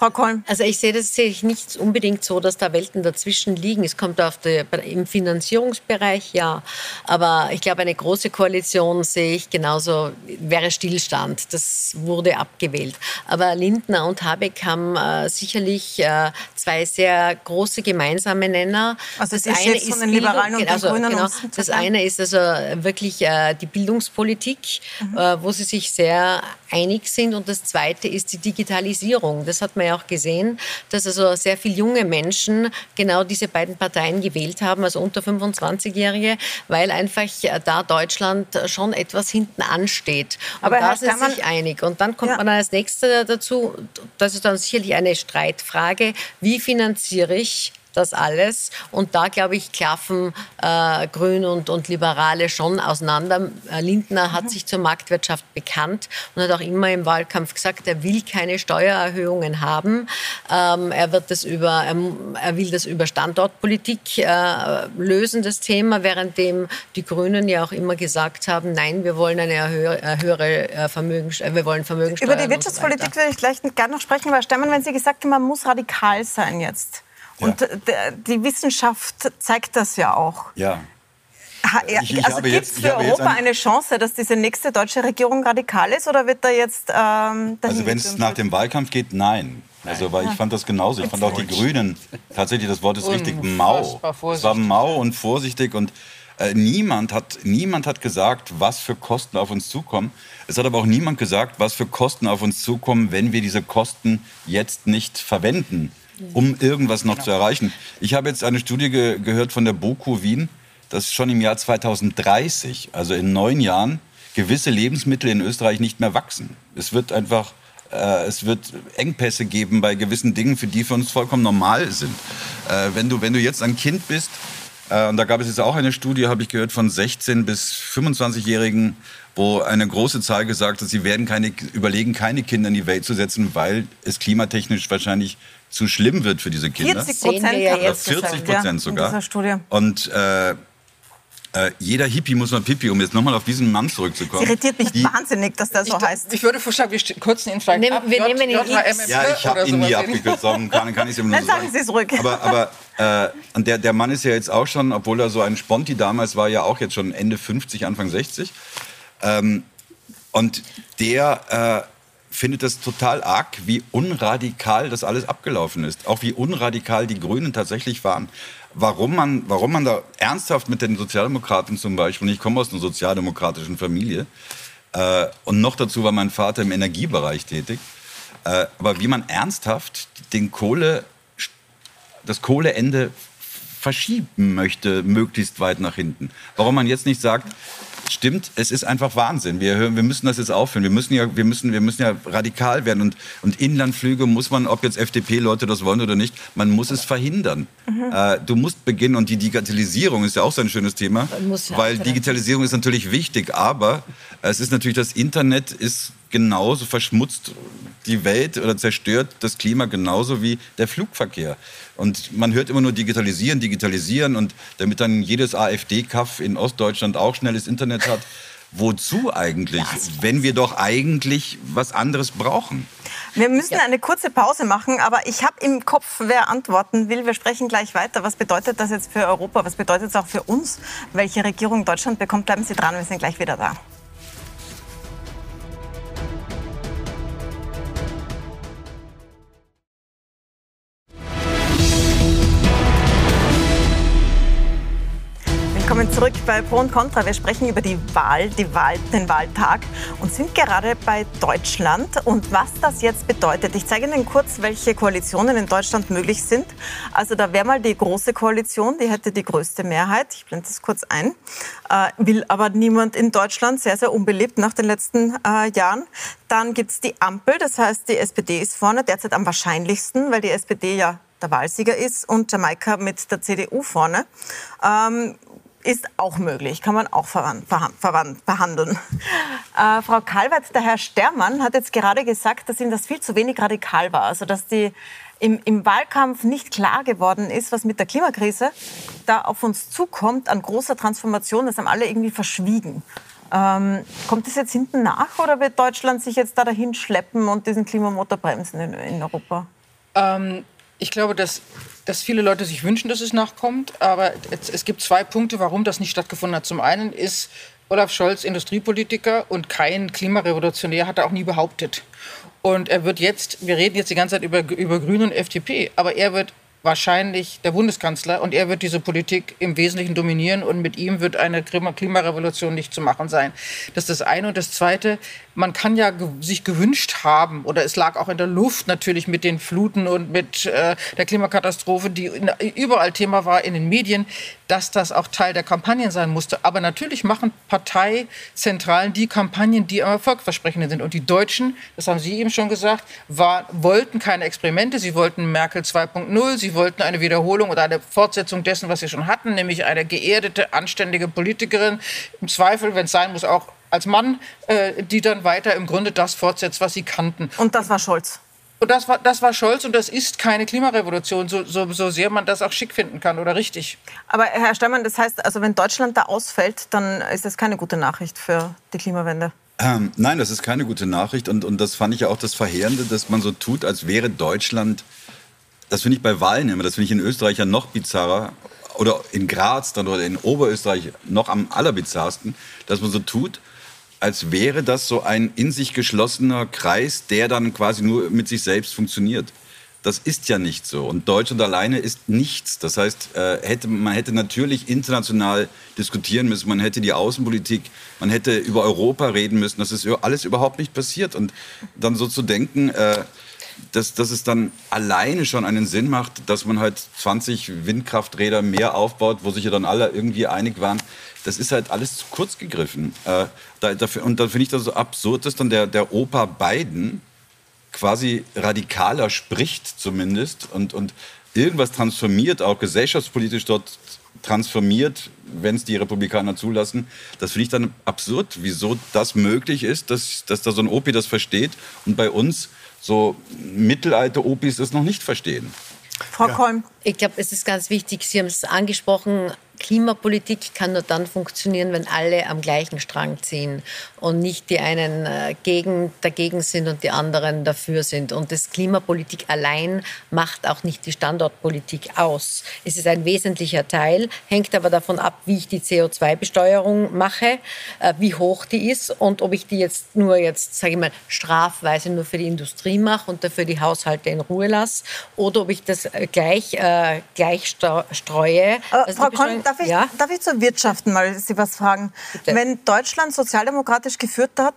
Frau Kolm. Also ich sehe das sehe ich nicht unbedingt so, dass da Welten dazwischen liegen. Es kommt auf die, im Finanzierungsbereich ja, aber ich glaube eine große Koalition sehe ich genauso wäre Stillstand. Das wurde abgewählt. Aber Lindner und Habeck haben äh, sicherlich äh, zwei sehr große gemeinsame Nenner. Also das, das eine ist von den Liberalen und also, Grünen genau, Das eine ist also wirklich äh, die Bildungspolitik, mhm. Äh, wo sie sich sehr einig sind, und das zweite ist die Digitalisierung. Das hat man ja auch gesehen, dass also sehr viele junge Menschen genau diese beiden Parteien gewählt haben, also unter 25-Jährige, weil einfach da Deutschland schon etwas hinten ansteht. Und Aber da sind sich einig. Und dann kommt ja. man als Nächster dazu, das ist dann sicherlich eine Streitfrage, wie finanziere ich das alles. Und da, glaube ich, klaffen äh, Grün und, und Liberale schon auseinander. Äh, Lindner hat mhm. sich zur Marktwirtschaft bekannt und hat auch immer im Wahlkampf gesagt, er will keine Steuererhöhungen haben. Ähm, er, wird das über, er, er will das über Standortpolitik äh, lösen, das Thema, währenddem die Grünen ja auch immer gesagt haben, nein, wir wollen eine höhere, höhere äh, Vermögens, wir wollen Vermögenssteuer. Über die Wirtschaftspolitik so würde ich gleich gerne noch sprechen, weil Stemmen, wenn Sie gesagt haben, man muss radikal sein jetzt. Und ja. die Wissenschaft zeigt das ja auch. Ja. Ich, ich also gibt es für Europa ein eine Chance, dass diese nächste deutsche Regierung radikal ist oder wird da jetzt ähm, Also wenn es nach dem Wahlkampf geht, nein. Also weil ich fand das genauso. Ich fand auch die Grünen tatsächlich das Wort ist richtig mau. Es war mau und vorsichtig und äh, niemand hat niemand hat gesagt, was für Kosten auf uns zukommen. Es hat aber auch niemand gesagt, was für Kosten auf uns zukommen, wenn wir diese Kosten jetzt nicht verwenden um irgendwas noch zu erreichen. Ich habe jetzt eine Studie ge gehört von der BOKU Wien, dass schon im Jahr 2030, also in neun Jahren, gewisse Lebensmittel in Österreich nicht mehr wachsen. Es wird einfach äh, es wird Engpässe geben bei gewissen Dingen, für die für uns vollkommen normal sind. Äh, wenn, du, wenn du jetzt ein Kind bist, Äh, und da gab es jetzt auch eine Studie, habe ich gehört, von 16 bis 25-Jährigen, wo eine große Zahl gesagt hat, sie werden keine, überlegen, keine Kinder in die Welt zu setzen, weil es klimatechnisch wahrscheinlich zu schlimm wird für diese Kinder. 40 Prozent, ja 40 Prozent sogar. In dieser Studie. Und äh, äh, jeder Hippie muss mal Pipi, um jetzt nochmal auf diesen Mann zurückzukommen. Es irritiert mich die, wahnsinnig, dass der so ich, heißt. Ich würde vorschlagen, wir kürzen ihn vielleicht Nehm, ab. Wir nehmen ihn J, Ja, ich habe ihn nie abgekürzt, darum kann, kann ich es immer nur Dann sagen Sie es ruhig. Aber, aber äh, der, der Mann ist ja jetzt auch schon, obwohl er so ein Sponti damals war, ja auch jetzt schon Ende 50, Anfang 60. Ähm, und der findet das total arg, wie unradikal das alles abgelaufen ist. Auch wie unradikal die Grünen tatsächlich waren warum man, warum man da ernsthaft mit den Sozialdemokraten zum Beispiel, und ich komme aus einer sozialdemokratischen Familie, äh, und noch dazu war mein Vater im Energiebereich tätig, äh, aber wie man ernsthaft den Kohle, das Kohleende verschieben möchte, möglichst weit nach hinten. Warum man jetzt nicht sagt, stimmt, es ist einfach Wahnsinn. Wir, wir müssen das jetzt aufhören. Wir müssen ja, wir müssen, wir müssen ja radikal werden. Und, und Inlandflüge muss man, ob jetzt FDP-Leute das wollen oder nicht, man muss es verhindern. Mhm. Äh, du musst beginnen. Und die Digitalisierung ist ja auch so ein schönes Thema, weil Digitalisierung ist natürlich wichtig. Aber es ist natürlich, das Internet ist genauso verschmutzt die Welt oder zerstört das Klima genauso wie der Flugverkehr. Und man hört immer nur digitalisieren, digitalisieren und damit dann jedes AfD-Kaff in Ostdeutschland auch schnelles Internet hat. Wozu eigentlich, wenn wir doch eigentlich was anderes brauchen? Wir müssen eine kurze Pause machen, aber ich habe im Kopf, wer antworten will. Wir sprechen gleich weiter. Was bedeutet das jetzt für Europa? Was bedeutet es auch für uns? Welche Regierung Deutschland bekommt? Bleiben Sie dran, wir sind gleich wieder da. Willkommen zurück bei Pro und Contra. Wir sprechen über die Wahl, die Wahl, den Wahltag und sind gerade bei Deutschland und was das jetzt bedeutet. Ich zeige Ihnen kurz, welche Koalitionen in Deutschland möglich sind. Also da wäre mal die große Koalition, die hätte die größte Mehrheit. Ich blende das kurz ein. Äh, will aber niemand in Deutschland, sehr, sehr unbeliebt nach den letzten äh, Jahren. Dann gibt es die Ampel, das heißt, die SPD ist vorne, derzeit am wahrscheinlichsten, weil die SPD ja der Wahlsieger ist und Jamaika mit der CDU vorne. Ähm, ist auch möglich, kann man auch verhandeln. Äh, Frau Kalwert, der Herr Stermann hat jetzt gerade gesagt, dass ihm das viel zu wenig radikal war. Also dass die im, im, Wahlkampf nicht klar geworden ist, was mit der Klimakrise da auf uns zukommt, an großer Transformation. Das haben alle irgendwie verschwiegen. Ähm, kommt das jetzt hinten nach oder wird Deutschland sich jetzt da dahin schleppen und diesen Klimamotor bremsen in, in Europa? Ähm, ich glaube, dass dass viele Leute sich wünschen, dass es nachkommt. Aber es, es gibt zwei Punkte, warum das nicht stattgefunden hat. Zum einen ist Olaf Scholz Industriepolitiker und kein Klimarevolutionär, hat er auch nie behauptet. Und er wird jetzt, wir reden jetzt die ganze Zeit über, über Grüne und FDP, aber er wird wahrscheinlich der Bundeskanzler und er wird diese Politik im Wesentlichen dominieren und mit ihm wird eine Klimarevolution nicht zu machen sein. Das ist das eine. Und das zweite, man kann ja sich gewünscht haben, oder es lag auch in der Luft natürlich mit den Fluten und mit äh, der Klimakatastrophe, die überall Thema war in den Medien, dass das auch Teil der Kampagnen sein musste. Aber natürlich machen Parteizentralen die Kampagnen, die am erfolgversprechenden sind. Und die Deutschen, das haben Sie eben schon gesagt, war, wollten keine Experimente. Sie wollten Merkel 2.0. Sie wollten eine Wiederholung oder eine Fortsetzung dessen, was sie schon hatten, nämlich eine geerdete, anständige Politikerin. Im Zweifel, wenn es sein muss, auch als Mann, äh, die dann weiter im Grunde das fortsetzt, was sie kannten. Und das war Scholz. Und das war, das war Scholz und das ist keine Klimarevolution, so, so, so sehr man das auch schick finden kann oder richtig. Aber Herr Steinmann, das heißt, also wenn Deutschland da ausfällt, dann ist das keine gute Nachricht für die Klimawende. Ähm, nein, das ist keine gute Nachricht und, und das fand ich ja auch das Verheerende, dass man so tut, als wäre Deutschland, das finde ich bei Wahlen immer, das finde ich in Österreich ja noch bizarrer oder in Graz dann oder in Oberösterreich noch am allerbizarrsten, dass man so tut, als wäre das so ein in sich geschlossener Kreis, der dann quasi nur mit sich selbst funktioniert. Das ist ja nicht so. Und Deutschland alleine ist nichts. Das heißt, äh, hätte, man hätte natürlich international diskutieren müssen. Man hätte die Außenpolitik, man hätte über Europa reden müssen. Das ist alles überhaupt nicht passiert. Und dann so zu denken, äh, dass, dass es dann alleine schon einen Sinn macht, dass man halt 20 Windkrafträder mehr aufbaut, wo sich ja dann alle irgendwie einig waren, das ist halt alles zu kurz gegriffen. Äh, da, dafür, und dann finde ich das so absurd, dass dann der, der Opa Biden quasi radikaler spricht zumindest und, und irgendwas transformiert, auch gesellschaftspolitisch dort transformiert, wenn es die Republikaner zulassen. Das finde ich dann absurd, wieso das möglich ist, dass, dass da so ein Opi das versteht und bei uns so mittelalte Opis das noch nicht verstehen. Frau ja. Kolm. Ich glaube, es ist ganz wichtig, Sie haben es angesprochen, Klimapolitik kann nur dann funktionieren, wenn alle am gleichen Strang ziehen und nicht die einen äh, gegen, dagegen sind und die anderen dafür sind. Und das Klimapolitik allein macht auch nicht die Standortpolitik aus. Es ist ein wesentlicher Teil, hängt aber davon ab, wie ich die CO2-Besteuerung mache, äh, wie hoch die ist und ob ich die jetzt nur jetzt, sage ich mal, strafweise nur für die Industrie mache und dafür die Haushalte in Ruhe lasse oder ob ich das äh, gleich, äh, gleich streue. Also Frau Kon, darf, ich, ja? darf ich zur Wirtschaft mal Sie was fragen? Bitte. Wenn Deutschland sozialdemokratisch demokratisch geführt hat,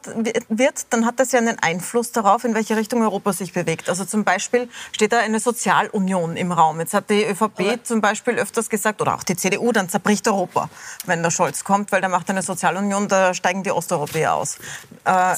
wird, dann hat das ja einen Einfluss darauf, in welche Richtung Europa sich bewegt. Also zum Beispiel steht da eine Sozialunion im Raum. Jetzt hat die ÖVP Aber zum Beispiel öfters gesagt, oder auch die CDU, dann zerbricht Europa, wenn der Scholz kommt, weil der macht eine Sozialunion, da steigen die Osteuropäer aus. Äh,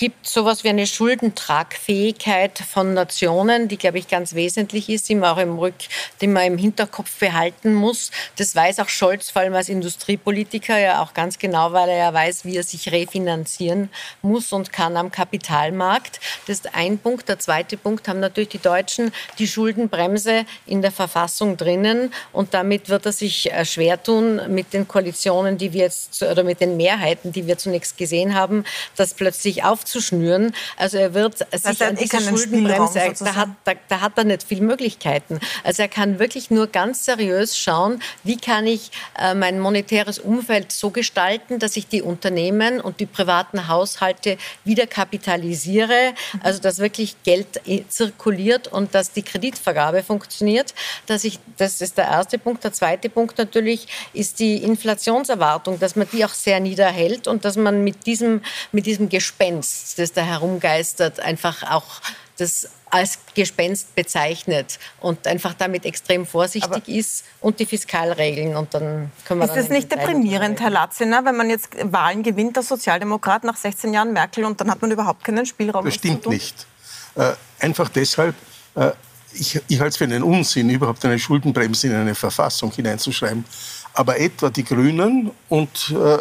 gibt sowas wie eine Schuldentragfähigkeit von Nationen, die, glaube ich, ganz wesentlich ist, die man auch im Rück, die man im Hinterkopf behalten muss. Das weiß auch Scholz, vor allem als Industriepolitiker, ja auch ganz genau, weil er ja weiß, wie er sich refinanzieren muss und kann am Kapitalmarkt. Das ist ein Punkt. Der zweite Punkt haben natürlich die Deutschen die Schuldenbremse in der Verfassung drinnen und damit wird er sich äh, schwer tun mit den Koalitionen, die wir jetzt oder mit den Mehrheiten, die wir zunächst gesehen haben, das plötzlich aufzunehmen aufzuschnüren. Also er wird das sich an diese Schuldenbremse, da hat, da, da hat er nicht viele Möglichkeiten. Also er kann wirklich nur ganz seriös schauen, wie kann ich äh, mein monetäres Umfeld so gestalten, dass ich die Unternehmen und die privaten Haushalte wieder kapitalisiere, also dass wirklich Geld zirkuliert und dass die Kreditvergabe funktioniert. Dass ich, das ist der erste Punkt. Der zweite Punkt natürlich ist die Inflationserwartung, dass man die auch sehr niederhält und dass man mit diesem, mit diesem Gespenst das da herumgeistert, einfach auch das als Gespenst bezeichnet und einfach damit extrem vorsichtig Aber ist und die Fiskalregeln und dann können wir Ist das nicht deprimierend, Herr Latziner, wenn man jetzt Wahlen gewinnt, der Sozialdemokrat nach 16 Jahren Merkel und dann hat man überhaupt keinen Spielraum? Das stimmt nicht. Äh, einfach deshalb, äh, ich, ich halte es für einen Unsinn, überhaupt eine Schuldenbremse in eine Verfassung hineinzuschreiben. Aber etwa die Grünen und äh,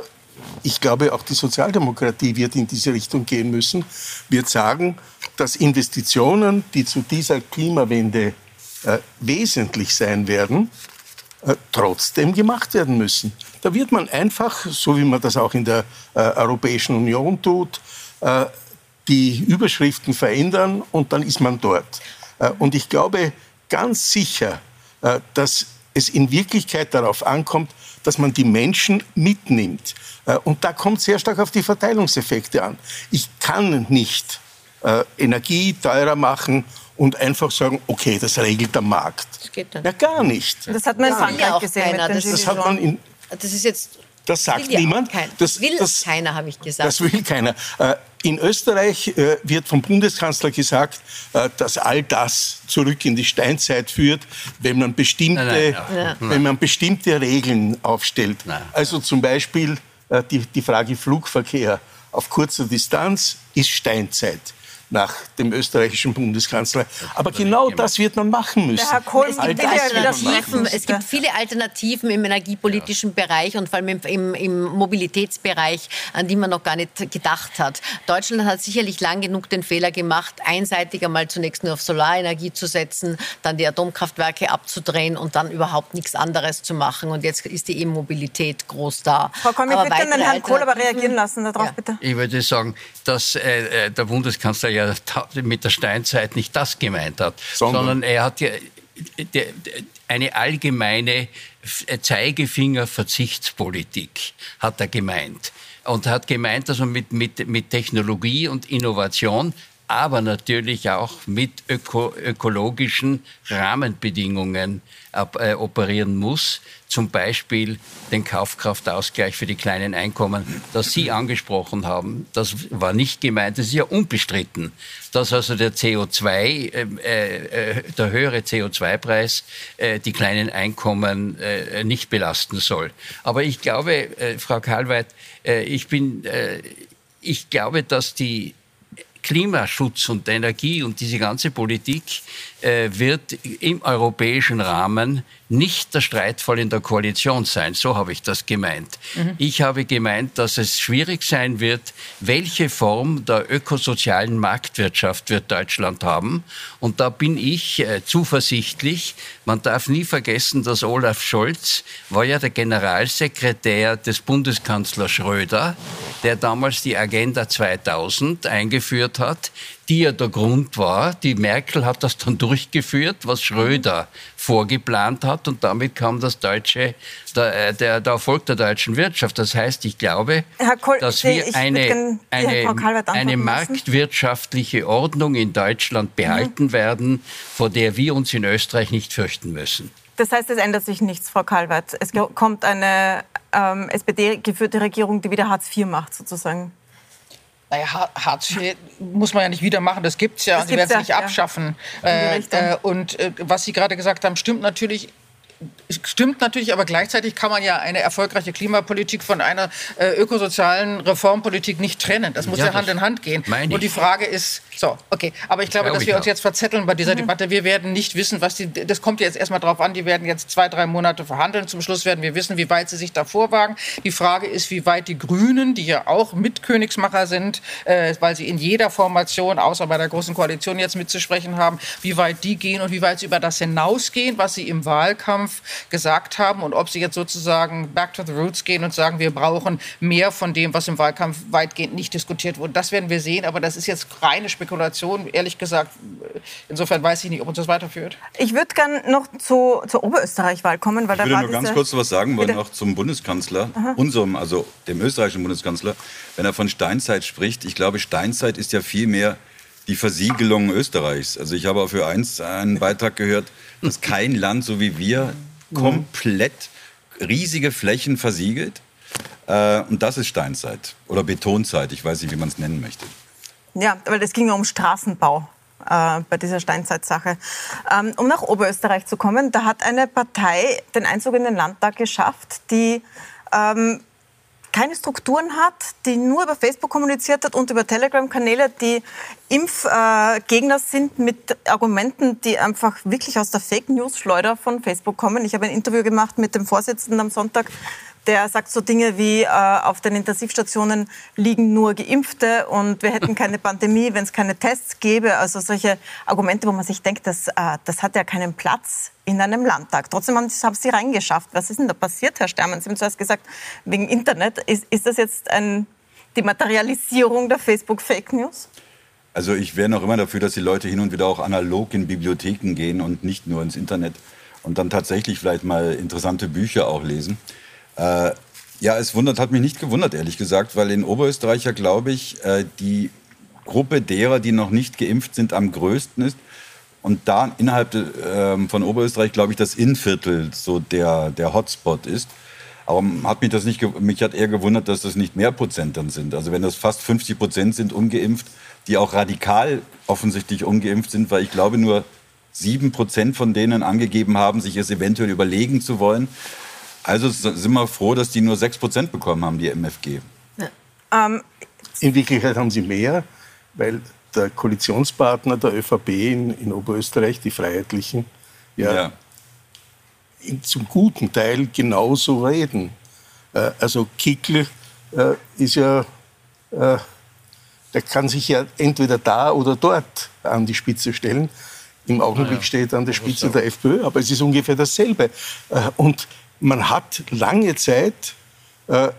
ich glaube, auch die Sozialdemokratie wird in diese Richtung gehen müssen, wird sagen, dass Investitionen, die zu dieser Klimawende äh, wesentlich sein werden, äh, trotzdem gemacht werden müssen. Da wird man einfach, so wie man das auch in der äh, Europäischen Union tut, äh, die Überschriften verändern und dann ist man dort. Äh, und ich glaube ganz sicher, dass es in Wirklichkeit darauf ankommt, dass man die Menschen mitnimmt. Äh, und da kommt sehr stark auf die Verteilungseffekte an. Ich kann nicht äh, Energie teurer machen und einfach sagen, okay, das regelt der Markt. Das geht dann. Ja, gar nicht. Das hat man in Frankreich gesehen. Das, das hat man in, das ist jetzt das sagt niemand. Kein, das will das, keiner, habe ich gesagt. Das will keiner. Äh, in Österreich äh, wird vom Bundeskanzler gesagt, äh, dass all das zurück in die Steinzeit führt, wenn man bestimmte, nein, nein, nein. Wenn man bestimmte Regeln aufstellt. Also zum Beispiel die, die Frage Flugverkehr auf kurzer Distanz ist Steinzeit nach dem österreichischen Bundeskanzler. Aber genau das wird man machen müssen. Herr Kohl, es, gibt viele Alternativen, es gibt viele Alternativen im energiepolitischen ja. Bereich und vor allem im, im, im, Mobilitätsbereich, an die man noch gar nicht gedacht hat. Deutschland hat sicherlich lang genug den Fehler gemacht, einseitig einmal zunächst nur auf Solarenergie zu setzen, dann die Atomkraftwerke abzudrehen und dann überhaupt nichts anderes zu machen. Und jetzt ist die E-Mobilität groß da. Frau Kohl, ich würde den Herrn Kohl aber reagieren lassen darauf, ja. bitte. Ich würde sagen, dass äh, äh der Bundeskanzler ja ja mit der Steinzeit nicht das gemeint hat, sondern, sondern er hat ja eine allgemeine Zeigefinger-Verzichtspolitik hat er gemeint. Und hat gemeint, dass man mit, mit, mit Technologie und Innovation aber natürlich auch mit öko ökologischen Rahmenbedingungen äh, operieren muss. Zum Beispiel den Kaufkraftausgleich für die kleinen Einkommen, das Sie angesprochen haben. Das war nicht gemeint, das ist ja unbestritten, dass also der CO2, äh, äh, der höhere CO2-Preis äh, die kleinen Einkommen äh, nicht belasten soll. Aber ich glaube, äh, Frau Karlweit, ich bin, ich glaube, dass die Klimaschutz und Energie und diese ganze Politik wird im europäischen Rahmen nicht der Streitfall in der Koalition sein. So habe ich das gemeint. Mhm. Ich habe gemeint, dass es schwierig sein wird, welche Form der ökosozialen Marktwirtschaft wird Deutschland haben. Und da bin ich äh, zuversichtlich. Man darf nie vergessen, dass Olaf Scholz war ja der Generalsekretär des Bundeskanzlers Schröder, der damals die Agenda 2000 eingeführt hat, die ja der Grund war. Die Merkel hat das dann durchgeführt, was Schröder vorgeplant hat und damit kam das deutsche, der, äh, der, der Erfolg der deutschen Wirtschaft. Das heißt, ich glaube, Kohl, dass wir eine, eine, eine marktwirtschaftliche Ordnung in Deutschland behalten mhm. werden, vor der wir uns in Österreich nicht fürchten müssen. Das heißt, es ändert sich nichts, Frau Kalwert. Es kommt eine ähm, SPD-geführte Regierung, die wieder Hartz IV macht, sozusagen. Naja, Hartz IV muss man ja nicht wieder machen, das gibt es ja, das und sie werden es nicht ja. abschaffen. Äh, äh, und äh, was Sie gerade gesagt haben, stimmt natürlich Stimmt natürlich, aber gleichzeitig kann man ja eine erfolgreiche Klimapolitik von einer äh, ökosozialen Reformpolitik nicht trennen. Das muss ja, ja Hand in Hand gehen. Und die Frage ist, so, okay, aber ich glaube, dass wir uns jetzt verzetteln bei dieser mhm. Debatte. Wir werden nicht wissen, was die, das kommt jetzt erstmal drauf an, die werden jetzt zwei, drei Monate verhandeln. Zum Schluss werden wir wissen, wie weit sie sich da vorwagen. Die Frage ist, wie weit die Grünen, die ja auch Mitkönigsmacher sind, äh, weil sie in jeder Formation, außer bei der Großen Koalition jetzt mitzusprechen haben, wie weit die gehen und wie weit sie über das hinausgehen, was sie im Wahlkampf gesagt haben und ob sie jetzt sozusagen back to the roots gehen und sagen, wir brauchen mehr von dem, was im Wahlkampf weitgehend nicht diskutiert wurde. Das werden wir sehen, aber das ist jetzt reine Spekulation, ehrlich gesagt. Insofern weiß ich nicht, ob uns das weiterführt. Ich würde gerne noch zu, zur Oberösterreich-Wahl kommen, weil ich da würde nur ganz kurz was sagen wollen, noch zum Bundeskanzler, Aha. unserem, also dem österreichischen Bundeskanzler, wenn er von Steinzeit spricht. Ich glaube, Steinzeit ist ja viel mehr die Versiegelung Österreichs. Also ich habe auch für eins einen Beitrag gehört, dass kein Land so wie wir komplett riesige Flächen versiegelt. Äh, und das ist Steinzeit oder Betonzeit, ich weiß nicht, wie man es nennen möchte. Ja, weil es ging ja um Straßenbau äh, bei dieser Steinzeitsache. Ähm, um nach Oberösterreich zu kommen, da hat eine Partei den Einzug in den Landtag geschafft, die ähm, keine Strukturen hat, die nur über Facebook kommuniziert hat und über Telegram-Kanäle, die Impfgegner äh, sind mit Argumenten, die einfach wirklich aus der Fake News-Schleuder von Facebook kommen. Ich habe ein Interview gemacht mit dem Vorsitzenden am Sonntag der sagt so Dinge wie, äh, auf den Intensivstationen liegen nur Geimpfte und wir hätten keine Pandemie, wenn es keine Tests gäbe. Also solche Argumente, wo man sich denkt, das, äh, das hat ja keinen Platz in einem Landtag. Trotzdem haben, Sie reingeschafft. Was ist denn da passiert, Herr Stermann? Sie haben zuerst gesagt, wegen Internet. Ist, ist das jetzt ein, die Materialisierung der Facebook-Fake News? Also ich wäre noch immer dafür, dass die Leute hin und wieder auch analog in Bibliotheken gehen und nicht nur ins Internet und dann tatsächlich vielleicht mal interessante Bücher auch lesen. Äh, ja, es wundert, hat mich nicht gewundert, ehrlich gesagt, weil in Oberösterreich ja, glaube ich, äh, die Gruppe derer, die noch nicht geimpft sind, am größten ist. Und da innerhalb äh, von Oberösterreich, glaube ich, das Innviertel so der, der Hotspot ist. Aber hat mich das nicht, mich hat eher gewundert, dass das nicht mehr Prozent dann sind. Also wenn das fast 50 Prozent sind ungeimpft, die auch radikal offensichtlich ungeimpft sind, weil ich glaube nur sieben Prozent von denen angegeben haben, sich es eventuell überlegen zu wollen. Also sind wir froh, dass die nur 6% bekommen haben, die MFG. Ja. Ähm, in Wirklichkeit haben sie mehr, weil der Koalitionspartner der ÖVP in, in Oberösterreich, die Freiheitlichen, ja, ja. In, zum guten Teil genauso reden. Äh, also Kickl äh, ist ja, äh, der kann sich ja entweder da oder dort an die Spitze stellen. Im Augenblick ja, steht er an der Spitze der FPÖ, aber es ist ungefähr dasselbe. Äh, und man hat lange Zeit äh,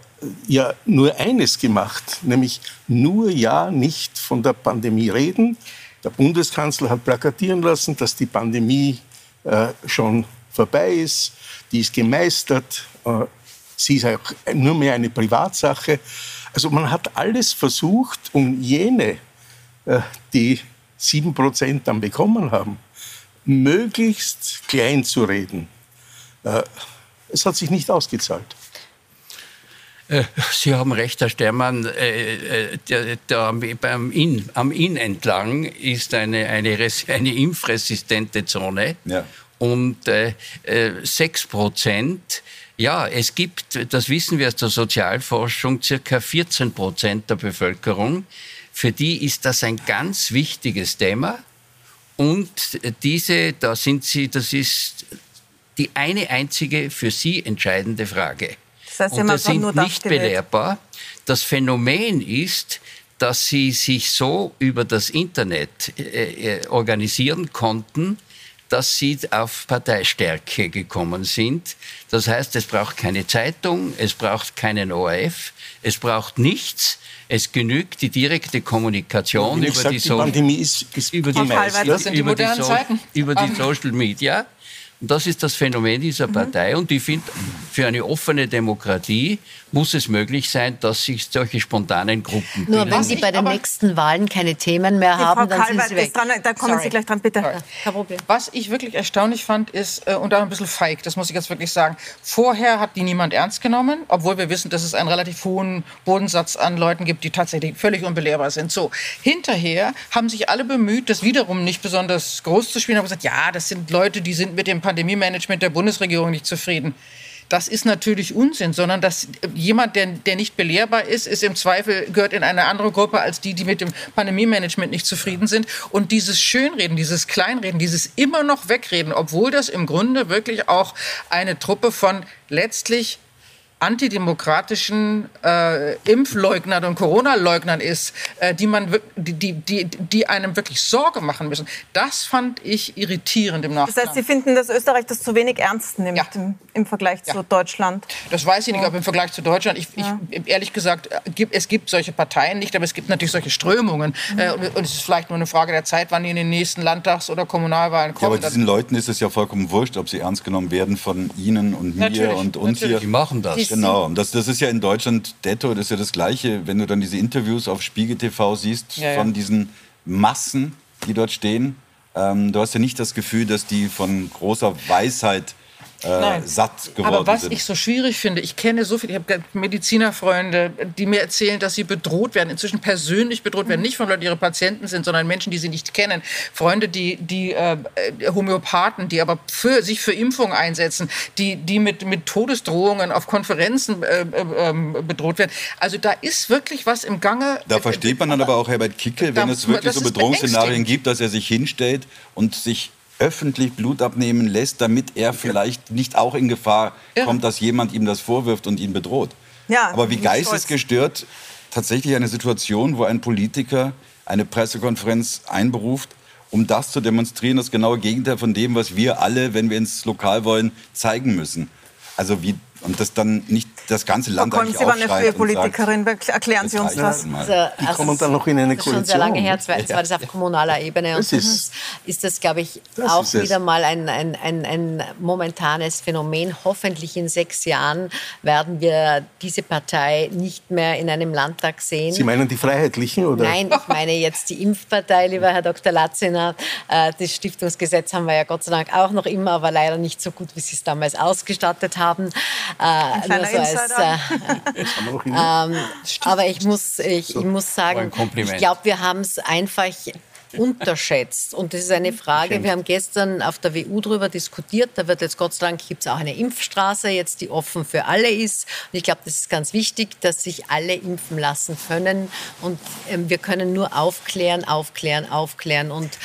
ja nur eines gemacht, nämlich nur ja nicht von der Pandemie reden. Der Bundeskanzler hat plakatieren lassen, dass die Pandemie äh, schon vorbei ist, die ist gemeistert, äh, sie ist auch nur mehr eine Privatsache. Also man hat alles versucht, um jene, äh, die sieben Prozent dann bekommen haben, möglichst klein zu reden. Äh, es hat sich nicht ausgezahlt. Äh, Sie haben recht, Herr Stermann. Äh, äh, der, der, beim Inn, am Inn entlang ist eine, eine, eine impfresistente Zone. Ja. Und äh, 6 Prozent, ja, es gibt, das wissen wir aus der Sozialforschung, circa 14 Prozent der Bevölkerung. Für die ist das ein ganz wichtiges Thema. Und diese, da sind Sie, das ist die eine einzige für Sie entscheidende Frage. Das heißt, und das sind nicht belehrbar. Das Phänomen ist, dass sie sich so über das Internet äh, äh, organisieren konnten, dass sie auf Parteistärke gekommen sind. Das heißt, es braucht keine Zeitung, es braucht keinen ORF, es braucht nichts. Es genügt die direkte Kommunikation über, sag, die, die Pandemie ist, ist über, die, über, die so über die Social Media. Und das ist das Phänomen dieser mhm. Partei. Und ich finde, für eine offene Demokratie muss es möglich sein, dass sich solche spontanen Gruppen Nur bilden. wenn Sie bei den nächsten Wahlen keine Themen mehr die haben, Frau dann Kalbert sind Sie weg. Dran, da kommen Sorry. Sie gleich dran, bitte. Kein Problem. Was ich wirklich erstaunlich fand, ist, äh, und auch ein bisschen feig, das muss ich jetzt wirklich sagen, vorher hat die niemand ernst genommen, obwohl wir wissen, dass es einen relativ hohen Bodensatz an Leuten gibt, die tatsächlich völlig unbelehrbar sind. So, hinterher haben sich alle bemüht, das wiederum nicht besonders groß zu spielen, haben gesagt, ja, das sind Leute, die sind mit dem Pandemie-Management der Bundesregierung nicht zufrieden. Das ist natürlich Unsinn, sondern dass jemand, der, der nicht belehrbar ist, ist im Zweifel, gehört in eine andere Gruppe als die, die mit dem Pandemie-Management nicht zufrieden sind. Und dieses Schönreden, dieses Kleinreden, dieses immer noch Wegreden, obwohl das im Grunde wirklich auch eine Truppe von letztlich antidemokratischen äh, Impfleugnern und Corona-Leugnern ist, äh, die, man, die, die, die einem wirklich Sorge machen müssen. Das fand ich irritierend im Nachhinein. Das heißt, Sie finden, dass Österreich das zu wenig ernst nimmt ja. im, im, Vergleich ja. zu Deutschland? Das weiß ich nicht, ob im Vergleich zu Deutschland. Ich, ja. ich, ehrlich gesagt, äh, es gibt solche Parteien nicht, aber es gibt natürlich solche Strömungen. Mhm. Äh, und, es ist vielleicht nur eine Frage der Zeit, wann die in den nächsten Landtags- oder Kommunalwahlen kommen. Ja, aber diesen Leuten ist es ja vollkommen wurscht, ob sie ernst genommen werden von Ihnen und mir natürlich, und uns natürlich. hier. Die machen das. Genau, das, das ist ja in Deutschland detto, das ist ja das Gleiche, wenn du dann diese Interviews auf Spiegel TV siehst ja, von diesen Massen, die dort stehen. Ähm, du hast ja nicht das Gefühl, dass die von großer Weisheit äh, satt geworden Aber was sind. ich so schwierig finde, ich kenne so viele, ich habe Medizinerfreunde, die mir erzählen, dass sie bedroht werden, inzwischen persönlich bedroht werden, nicht von Leuten, die ihre Patienten sind, sondern Menschen, die sie nicht kennen. Freunde, die, die äh, Homöopathen, die aber für, sich für Impfungen einsetzen, die, die mit, mit Todesdrohungen auf Konferenzen äh, äh, bedroht werden. Also da ist wirklich was im Gange. Da versteht man dann aber auch Herbert Kickel, wenn da, es wirklich so Bedrohungsszenarien gibt, dass er sich hinstellt und sich öffentlich Blut abnehmen lässt, damit er vielleicht nicht auch in Gefahr kommt, dass jemand ihm das vorwirft und ihn bedroht. Ja, Aber wie geistesgestört tatsächlich eine Situation, wo ein Politiker eine Pressekonferenz einberuft, um das zu demonstrieren, das genaue Gegenteil von dem, was wir alle, wenn wir ins Lokal wollen, zeigen müssen. Also wie und das dann nicht das ganze Land Frau Kolm, Sie waren eine frühe Politikerin. Erklären Sie uns das. Also, Die kommen dann noch in eine Koalition. Das ist schon sehr lange her, zwar war das auf kommunaler Ebene. Und ist, ist das, glaube ich, auch wieder mal ein, ein, ein, ein momentanes Phänomen. Hoffentlich in sechs Jahren werden wir diese Partei nicht mehr in einem Landtag sehen. Sie meinen die Freiheitlichen? Oder? Nein, ich meine jetzt die Impfpartei, lieber Herr Dr. Latziner. Äh, das Stiftungsgesetz haben wir ja Gott sei Dank auch noch immer, aber leider nicht so gut, wie Sie es damals ausgestattet haben. Äh, nur so als, äh, ähm, aber ich muss, ich, ich muss sagen, ich glaube, wir haben es einfach unterschätzt. Und das ist eine Frage, wir haben gestern auf der WU darüber diskutiert, da wird jetzt Gott sei Dank gibt es auch eine Impfstraße jetzt, die offen für alle ist. Und ich glaube, das ist ganz wichtig, dass sich alle impfen lassen können. Und ähm, wir können nur aufklären, aufklären, aufklären. Und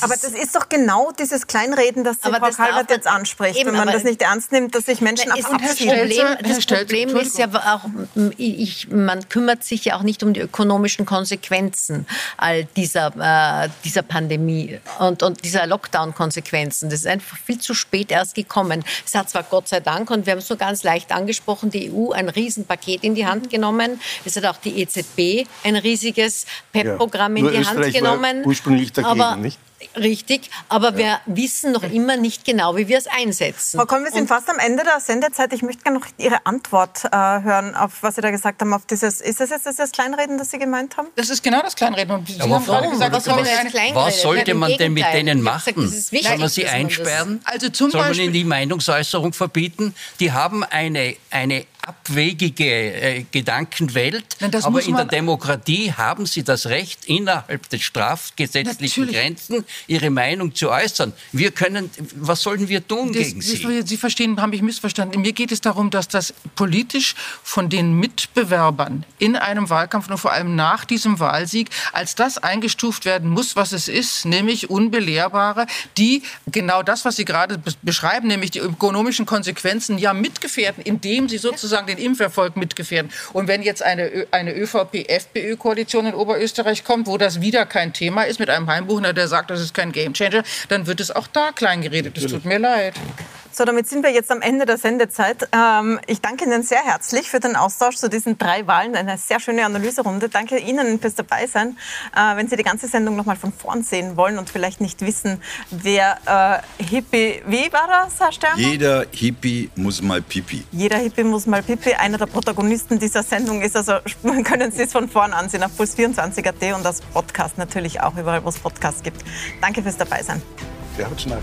aber das ist doch genau dieses Kleinreden, das Frau Kalbert jetzt anspricht. Eben, wenn man das nicht ernst nimmt, dass sich Menschen abschieden. Das Problem, das Problem ist ja auch, ich, man kümmert sich ja auch nicht um die ökonomischen Konsequenzen all dieser, äh, dieser Pandemie und, und dieser Lockdown-Konsequenzen. Das ist einfach viel zu spät erst gekommen. Es hat zwar Gott sei Dank, und wir haben es so ganz leicht angesprochen, die EU ein Riesenpaket in die Hand genommen. Es hat auch die EZB ein riesiges PEP-Programm ja, in die Österreich Hand genommen. War ursprünglich dagegen, aber, nicht? Richtig, aber wir wissen noch immer nicht genau, wie wir es einsetzen. Frau Komm, wir sind Und fast am Ende der Sendezeit. Ich möchte gerne noch Ihre Antwort äh, hören, auf was Sie da gesagt haben. Auf dieses, ist das jetzt das Kleinreden, das Sie gemeint haben? Das ist genau das Kleinreden. Und Sie aber haben gerade gesagt, was, was, was sollte man denn mit denen machen? Gesagt, Soll man sie einsperren? Also zum Soll man ihnen die Meinungsäußerung verbieten? Die haben eine, eine abwegige äh, Gedankenwelt. Nein, Aber in der Demokratie haben Sie das Recht, innerhalb des strafgesetzlichen Natürlich. Grenzen Ihre Meinung zu äußern. Wir können, was sollen wir tun das, gegen Sie? Sie verstehen, haben mich missverstanden. Mir geht es darum, dass das politisch von den Mitbewerbern in einem Wahlkampf und vor allem nach diesem Wahlsieg als das eingestuft werden muss, was es ist, nämlich Unbelehrbare, die genau das, was Sie gerade beschreiben, nämlich die ökonomischen Konsequenzen ja mitgefährden, indem sie sozusagen den Impferfolg mitgefährden. Und wenn jetzt eine, eine ÖVP-FPÖ-Koalition in Oberösterreich kommt, wo das wieder kein Thema ist, mit einem Heimbuchner, der sagt, das ist kein Gamechanger, dann wird es auch da klein geredet. Es tut mir leid. So, damit sind wir jetzt am Ende der Sendezeit. Ähm, ich danke Ihnen sehr herzlich für den Austausch zu diesen drei Wahlen. Eine sehr schöne Analyserunde. Danke Ihnen fürs Dabeisein. Äh, wenn Sie die ganze Sendung noch mal von vorn sehen wollen und vielleicht nicht wissen, wer äh, Hippie, wie war das, Herr Stern? Jeder Hippie muss mal Pipi. Jeder Hippie muss mal Pipi. Einer der Protagonisten dieser Sendung ist also, können Sie es von vorn ansehen auf puls24.at und das Podcast natürlich auch, überall, wo es Podcasts gibt. Danke fürs Dabeisein. Ja, Schneider.